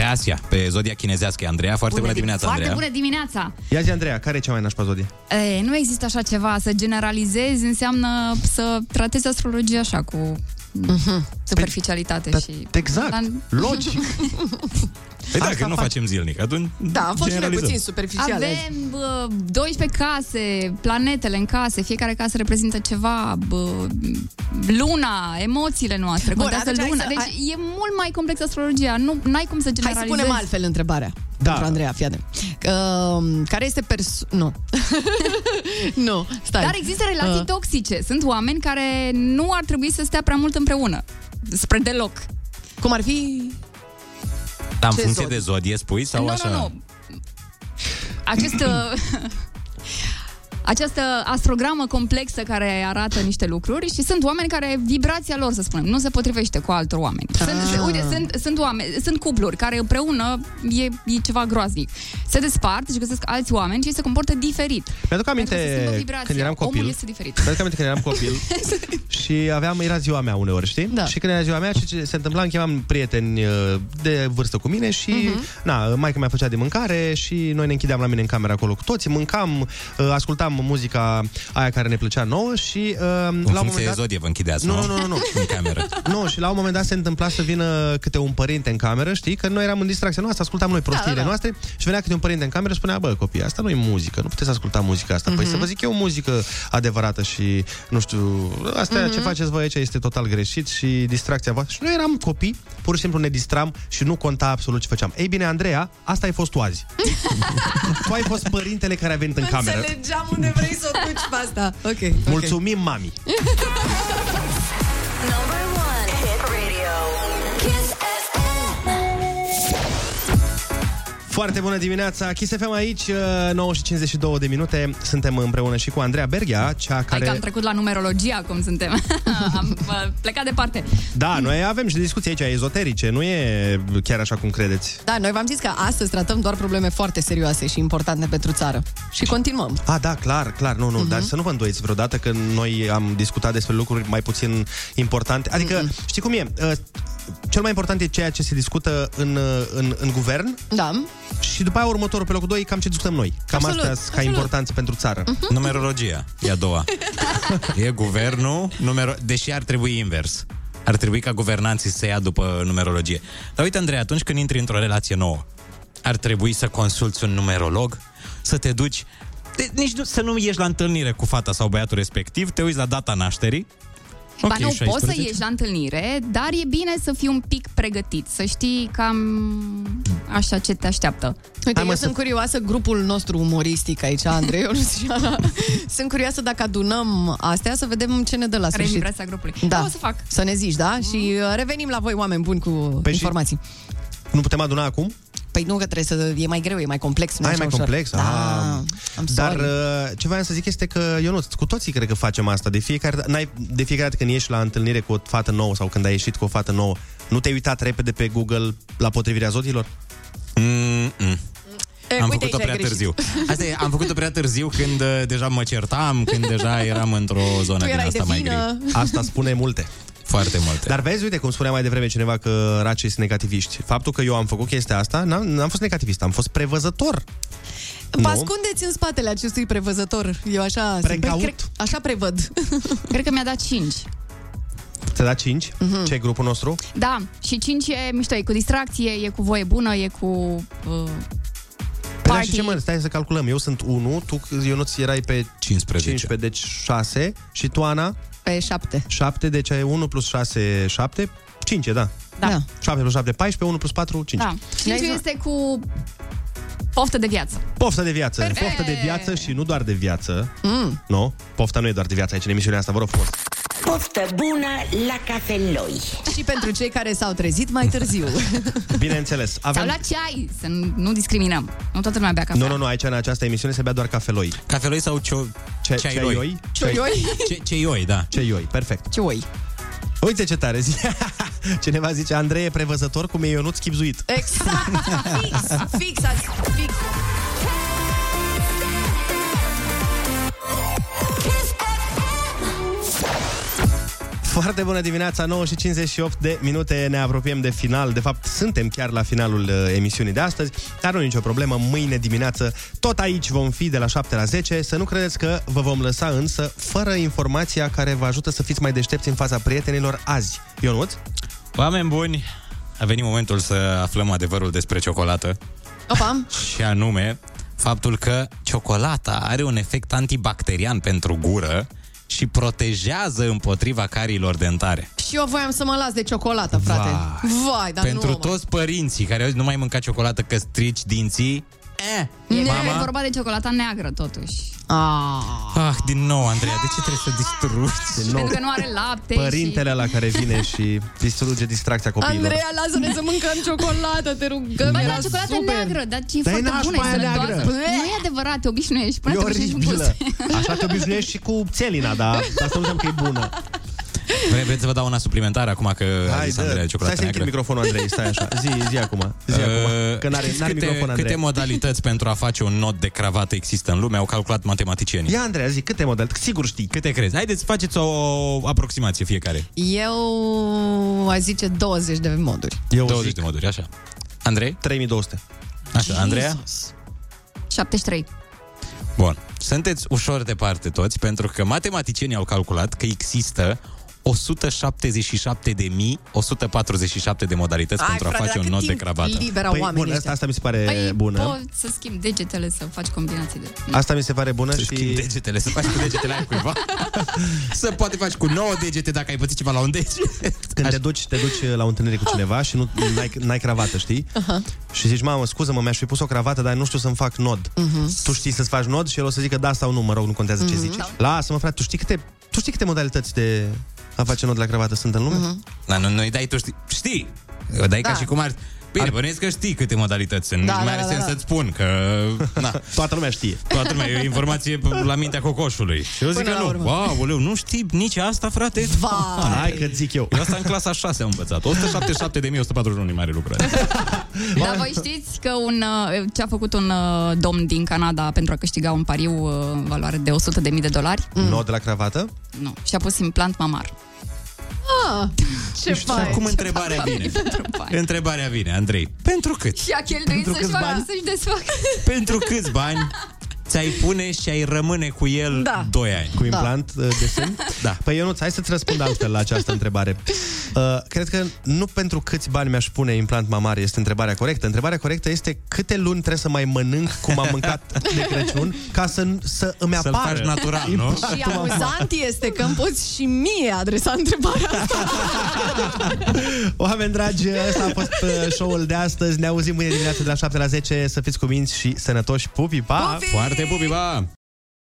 Pe Asia, pe zodia chinezească. e Andreea, foarte bună, dimineața, Foarte Andreea. bună dimineața! Ia zi, Andreea, care e cea mai nașpa zodie? E, nu există așa ceva. Să generalizezi înseamnă să tratezi astrologia așa, cu superficialitate și... Exact, Dar- logic. Păi dacă nu facem zilnic, atunci Da, am fost și noi generalizăm. puțin superficiale. Avem bă, 12 case, planetele în case, fiecare casă reprezintă ceva, bă, luna, emoțiile noastre, Bun, contează atunci hai luna. să- Deci hai- e mult mai complex astrologia, nu n-ai cum să Hai generalizezi. să punem altfel întrebarea. Da. Pentru Andreea, fii atent. Uh, care este perso... Nu. nu, stai. Dar există relații Uh. toxice. Sunt oameni care nu ar trebui să stea prea mult împreună. Spre deloc. Cum ar fi... Dar în Ce funcție zodie? de zodie spui sau nu, așa? nu, nu. Acest... uh, Această astrogramă complexă care arată niște lucruri și sunt oameni care vibrația lor, să spunem, nu se potrivește cu altor oameni. Sunt, Ah. uite, sunt, sunt, oameni, sunt cupluri care împreună e, e ceva groaznic. Se despart și găsesc alți oameni și se comportă diferit. Mi-aduc Pentru că se aminte schimbă vibrația. când eram copil. Omul este diferit. Mi-aduc aminte când eram copil și aveam, era ziua mea uneori, știi? Da. Și când era ziua mea, ce, ce se întâmpla, îmi chemam prieteni uh, de vârstă cu mine și, Mhm. uh-huh. na, maica mea făcea de mâncare și noi ne închideam la mine în camera acolo cu toții, mâncam, uh, ascultam muzica aia care ne plăcea nouă și uh, la un În moment funcție de dat... zodie vă închideați, Nu, nu? nu, nu, nu. În cameră. Nu, și la un moment dat se întâmpla să vină câte un părinte în cameră, știi? Că noi eram în distracția noastră, ascultam noi prostiile Da, da, da. noastre și venea câte un părinte în cameră și spunea, bă, copii, asta nu e muzică, nu puteți asculta muzica asta. Păi Mhm. să vă zic eu muzică adevărată și, nu știu, asta Mhm. ce faceți voi aici este total greșit și distracția voastră. Și noi eram copii, pur și simplu ne distram și nu conta absolut ce făceam. Ei bine, Andreea, asta ai fost tu azi. tu ai fost părintele care a venit în cameră. Înțelegeam unde vrei să o duci pe asta. Ok, ok. Mulțumim, mami! Foarte bună dimineața, Kiss FM aici, uh, 9 și 52 de minute. Suntem împreună și cu Andreea Berghia, cea Hai care... că am trecut la numerologie acum suntem. am uh, plecat departe. Da, noi avem și discuții aici ezoterice, nu e chiar așa cum credeți. Da, noi v-am zis că astăzi tratăm doar probleme foarte serioase și importante pentru țară. Și continuăm. Ah, da, clar, clar, nu, nu, Mhm. uh-huh. dar să nu vă îndoiți vreodată că noi am discutat despre lucruri mai puțin importante. Adică, Mhm. uh-uh. știi cum e? Uh, Cel mai important e ceea ce se discută în, uh, în, în guvern Da. Și după aia următorul, pe locul 2, cam ce discutăm noi. Cam Absolut, astea sunt ca absolut. importanți pentru țară. Mhm. Numerologia e a doua. e guvernul, numero... deși ar trebui invers. Ar trebui ca guvernanții să se ia după numerologie. Dar uite, Andrei, atunci când intri într-o relație nouă, ar trebui să consulți un numerolog, să te duci, de, nici nu, să nu ieși la întâlnire cu fata sau băiatul respectiv, te uiți la data nașterii Ba Ok, nu, poți să 16. ieși la întâlnire, dar e bine să fii un pic pregătit, să știi cam așa ce te așteaptă. Uite, eu sunt curioasă, grupul nostru umoristic aici, Andrei, eu nu știu, Ana. sunt curioasă dacă adunăm astea, să vedem ce ne dă la Care e sfârșit. vibrația grupului. Da, Da, o să fac. Să ne zici, da? Și uh, revenim la voi, oameni buni, cu Păi și- informații. Nu putem aduna acum? Păi nu, că trebuie să... E mai greu, e mai complex. Nu Ai așa mai ușor. complex? Da, Ah. am Dar sorry. uh, ce voiam să zic este că, Ionuț, cu toții cred că facem asta. De fiecare, da- n-ai, de fiecare dată când ieși la întâlnire cu o fată nouă sau când ai ieșit cu o fată nouă, nu te-ai uitat repede pe Google la potrivirea zotilor? Mm-mm. E, Am uite, făcut-o aici ai prea greșit. târziu. Asta e, am făcut-o prea târziu când uh, deja mă certam, când deja eram într-o zonă Tu din erai asta de mai vină. gri. Asta spune multe. Foarte multe. Dar vezi, uite, cum spunea mai devreme cineva că racii sunt negativiști. Faptul că eu am făcut chestia asta, n-am, n-am fost negativist, am fost prevăzător. Vă ascundeți în spatele acestui prevăzător. Eu așa... Precaut. Cred, așa prevăd. Cred că mi-a dat 5. Ți-a dat 5? Mhm. Ce e grupul nostru? Da, și 5 e mișto, e cu distracție, e cu voie bună, e cu... Uh, Păi da, și ce mă, stai să calculăm. Eu sunt 1, tu, Ionuț, erai pe 15. 15, deci 6 și tu, Ana? Pe 7. 7, deci ai 1 plus 6, 7, 5, da. Da. 7 plus 7, 14, 1 plus 4, 5. da. 5 este cu poftă de viață. Poftă de viață, Perfect. poftă de viață și nu doar de viață. Mm. Nu, pofta nu e doar de viață aici în emisiunea asta, vă rog frumos. Poftă bună la cafeloi. Și pentru cei care s-au trezit mai târziu. Bineînțeles. Sau Avem... la ceai, să nu, nu discriminăm. Nu toată lumea bea cafea. Nu, nu, nu, aici în această emisiune se bea doar cafeloi. Cafeloi sau cio... Ce, ceaioi? ceaioi? Cioioi? Ce, ceioi, da. Ceioi, perfect. Cioi. Uite ce tare zi. Cineva zice, Andrei e prevăzător cum e Ionuț chipzuit. Exact, fix, fix, azi, fix. Foarte bună dimineața, 9 și 58 de minute, ne apropiem de final. De fapt, suntem chiar la finalul uh, emisiunii de astăzi, dar nu e nicio problemă. Mâine dimineață, tot aici vom fi de la 7 la 10. Să nu credeți că vă vom lăsa însă fără informația care vă ajută să fiți mai deștepți în fața prietenilor azi. Ionuț? Oameni buni, a venit momentul să aflăm adevărul despre ciocolată. Opa. Și anume, faptul că ciocolata are un efect antibacterian pentru gură și protejează împotriva cariilor dentare. Și eu voiam să mă las de ciocolată, frate. Vai, dar pentru nu, mă. toți părinții care au zis, nu mai mânca ciocolată că strici dinții, eh, E mama, vorba de ciocolata neagră, totuși. Ah. ah, din nou, Andreea, de ce trebuie să distrugi? Din nou, Pentru că nu are lapte părintele la care vine și distruge distracția copiilor. Andreea, lasă-ne să mâncăm ciocolată, te rugăm. Băi, era da, ciocolată super. neagră, dar ce e Dar e foarte bună, nașpa e aia sănătoasă. neagră. Nu e adevărat, te obișnuiești până E te obișnuiești în oribilă. gust. Așa te obișnuiești și cu țelina, dar asta nu înseamnă că e bună. Vre- Vreți să vă dau una suplimentară acum că a Hai, zis dă. Andreea Stai ciocolată să închid neagră? microfonul, Andrei, stai așa. Zi, zi acum. Zi acum. Că n-are, știți n-are câte, microfon, Andrei. câte modalități pentru a face un nod de cravată există în lume? Au calculat matematicienii. Ia, Andreea, zi, câte modalități? Sigur știi. Câte crezi? Haideți, faceți o aproximație fiecare. Eu aș zice 20 de moduri. Eu 20 zic de moduri, așa. Andrei? 3200. Așa, Andreea? 73. Bun. Sunteți ușor departe toți, pentru că matematicienii au calculat că există 177.147 de modalități Ai, pentru a frate, face un dar nod cât de timp cravată. liber au Păi, oamenii bun, ăștia. asta, asta mi se pare Păi bună. poți să schimbi degetele, să faci combinații de... Asta mi se pare bună Să și... schimbi degetele, să faci cu degetele ai cuiva. să poate faci cu 9 degete dacă ai pățit ceva la un deget. Când te duci, te duci la o întâlnire cu cineva și nu n-ai, n-ai cravată, știi? Și zici, mamă, scuză-mă, mi-aș fi pus o cravată, dar nu știu să-mi fac nod. Tu știi să-ți faci nod și el o să zică da sau nu, mă rog, nu contează ce zici. Lasă-mă, frate, tu știi câte, tu știi câte modalități de a face nod la cravată sunt în lume? Da, nu, nu-i dai tu știi. Știi. O dai Da. ca și cum ar... Bine, bănuiesc că știi câte modalități sunt. Da, nu da, mai are da, sens da. să-ți spun că... Na, Toată lumea știe. toată lumea, e o informație la mintea cocoșului. Și eu zic Până că la nu. urmă. Wow, uleu, nu știi nici asta, frate? Vai. Hai că zic eu. Eu asta în clasa 6 am învățat. 177.141 nu mai are lucru. Dar voi știți că un, uh, ce a făcut un uh, domn din Canada pentru a câștiga un pariu uh, în valoare de 100.000 de dolari? Nod la cravată? Nu. Și-a pus implant mamar. Ah, ce Și fain. acum întrebarea vine. Pentru bani. Întrebarea vine, Andrei. Pentru cât? Și a cheltuit Pentru să-și, câți facă, bani? să-și desfacă. Pentru câți bani ți-ai pune și ai rămâne cu el Da. 2 ani. Cu implant da. de sân? Da. Păi Ionuț, hai să-ți răspund altfel la această întrebare. Uh, cred că nu pentru câți bani mi-aș pune implant mamar este întrebarea corectă. Întrebarea corectă este câte luni trebuie să mai mănânc cum am mâncat de Crăciun ca să, să îmi Să-l apară faci natural, nu? implantul Și mamar. amuzant este că îmi poți și mie adresa întrebarea asta. Oameni dragi, ăsta a fost uh, show-ul de astăzi. Ne auzim mâine dimineață de la 7 la 10. Să fiți cuminți și sănătoși. Pupi, pa! Foarte pupi, pa!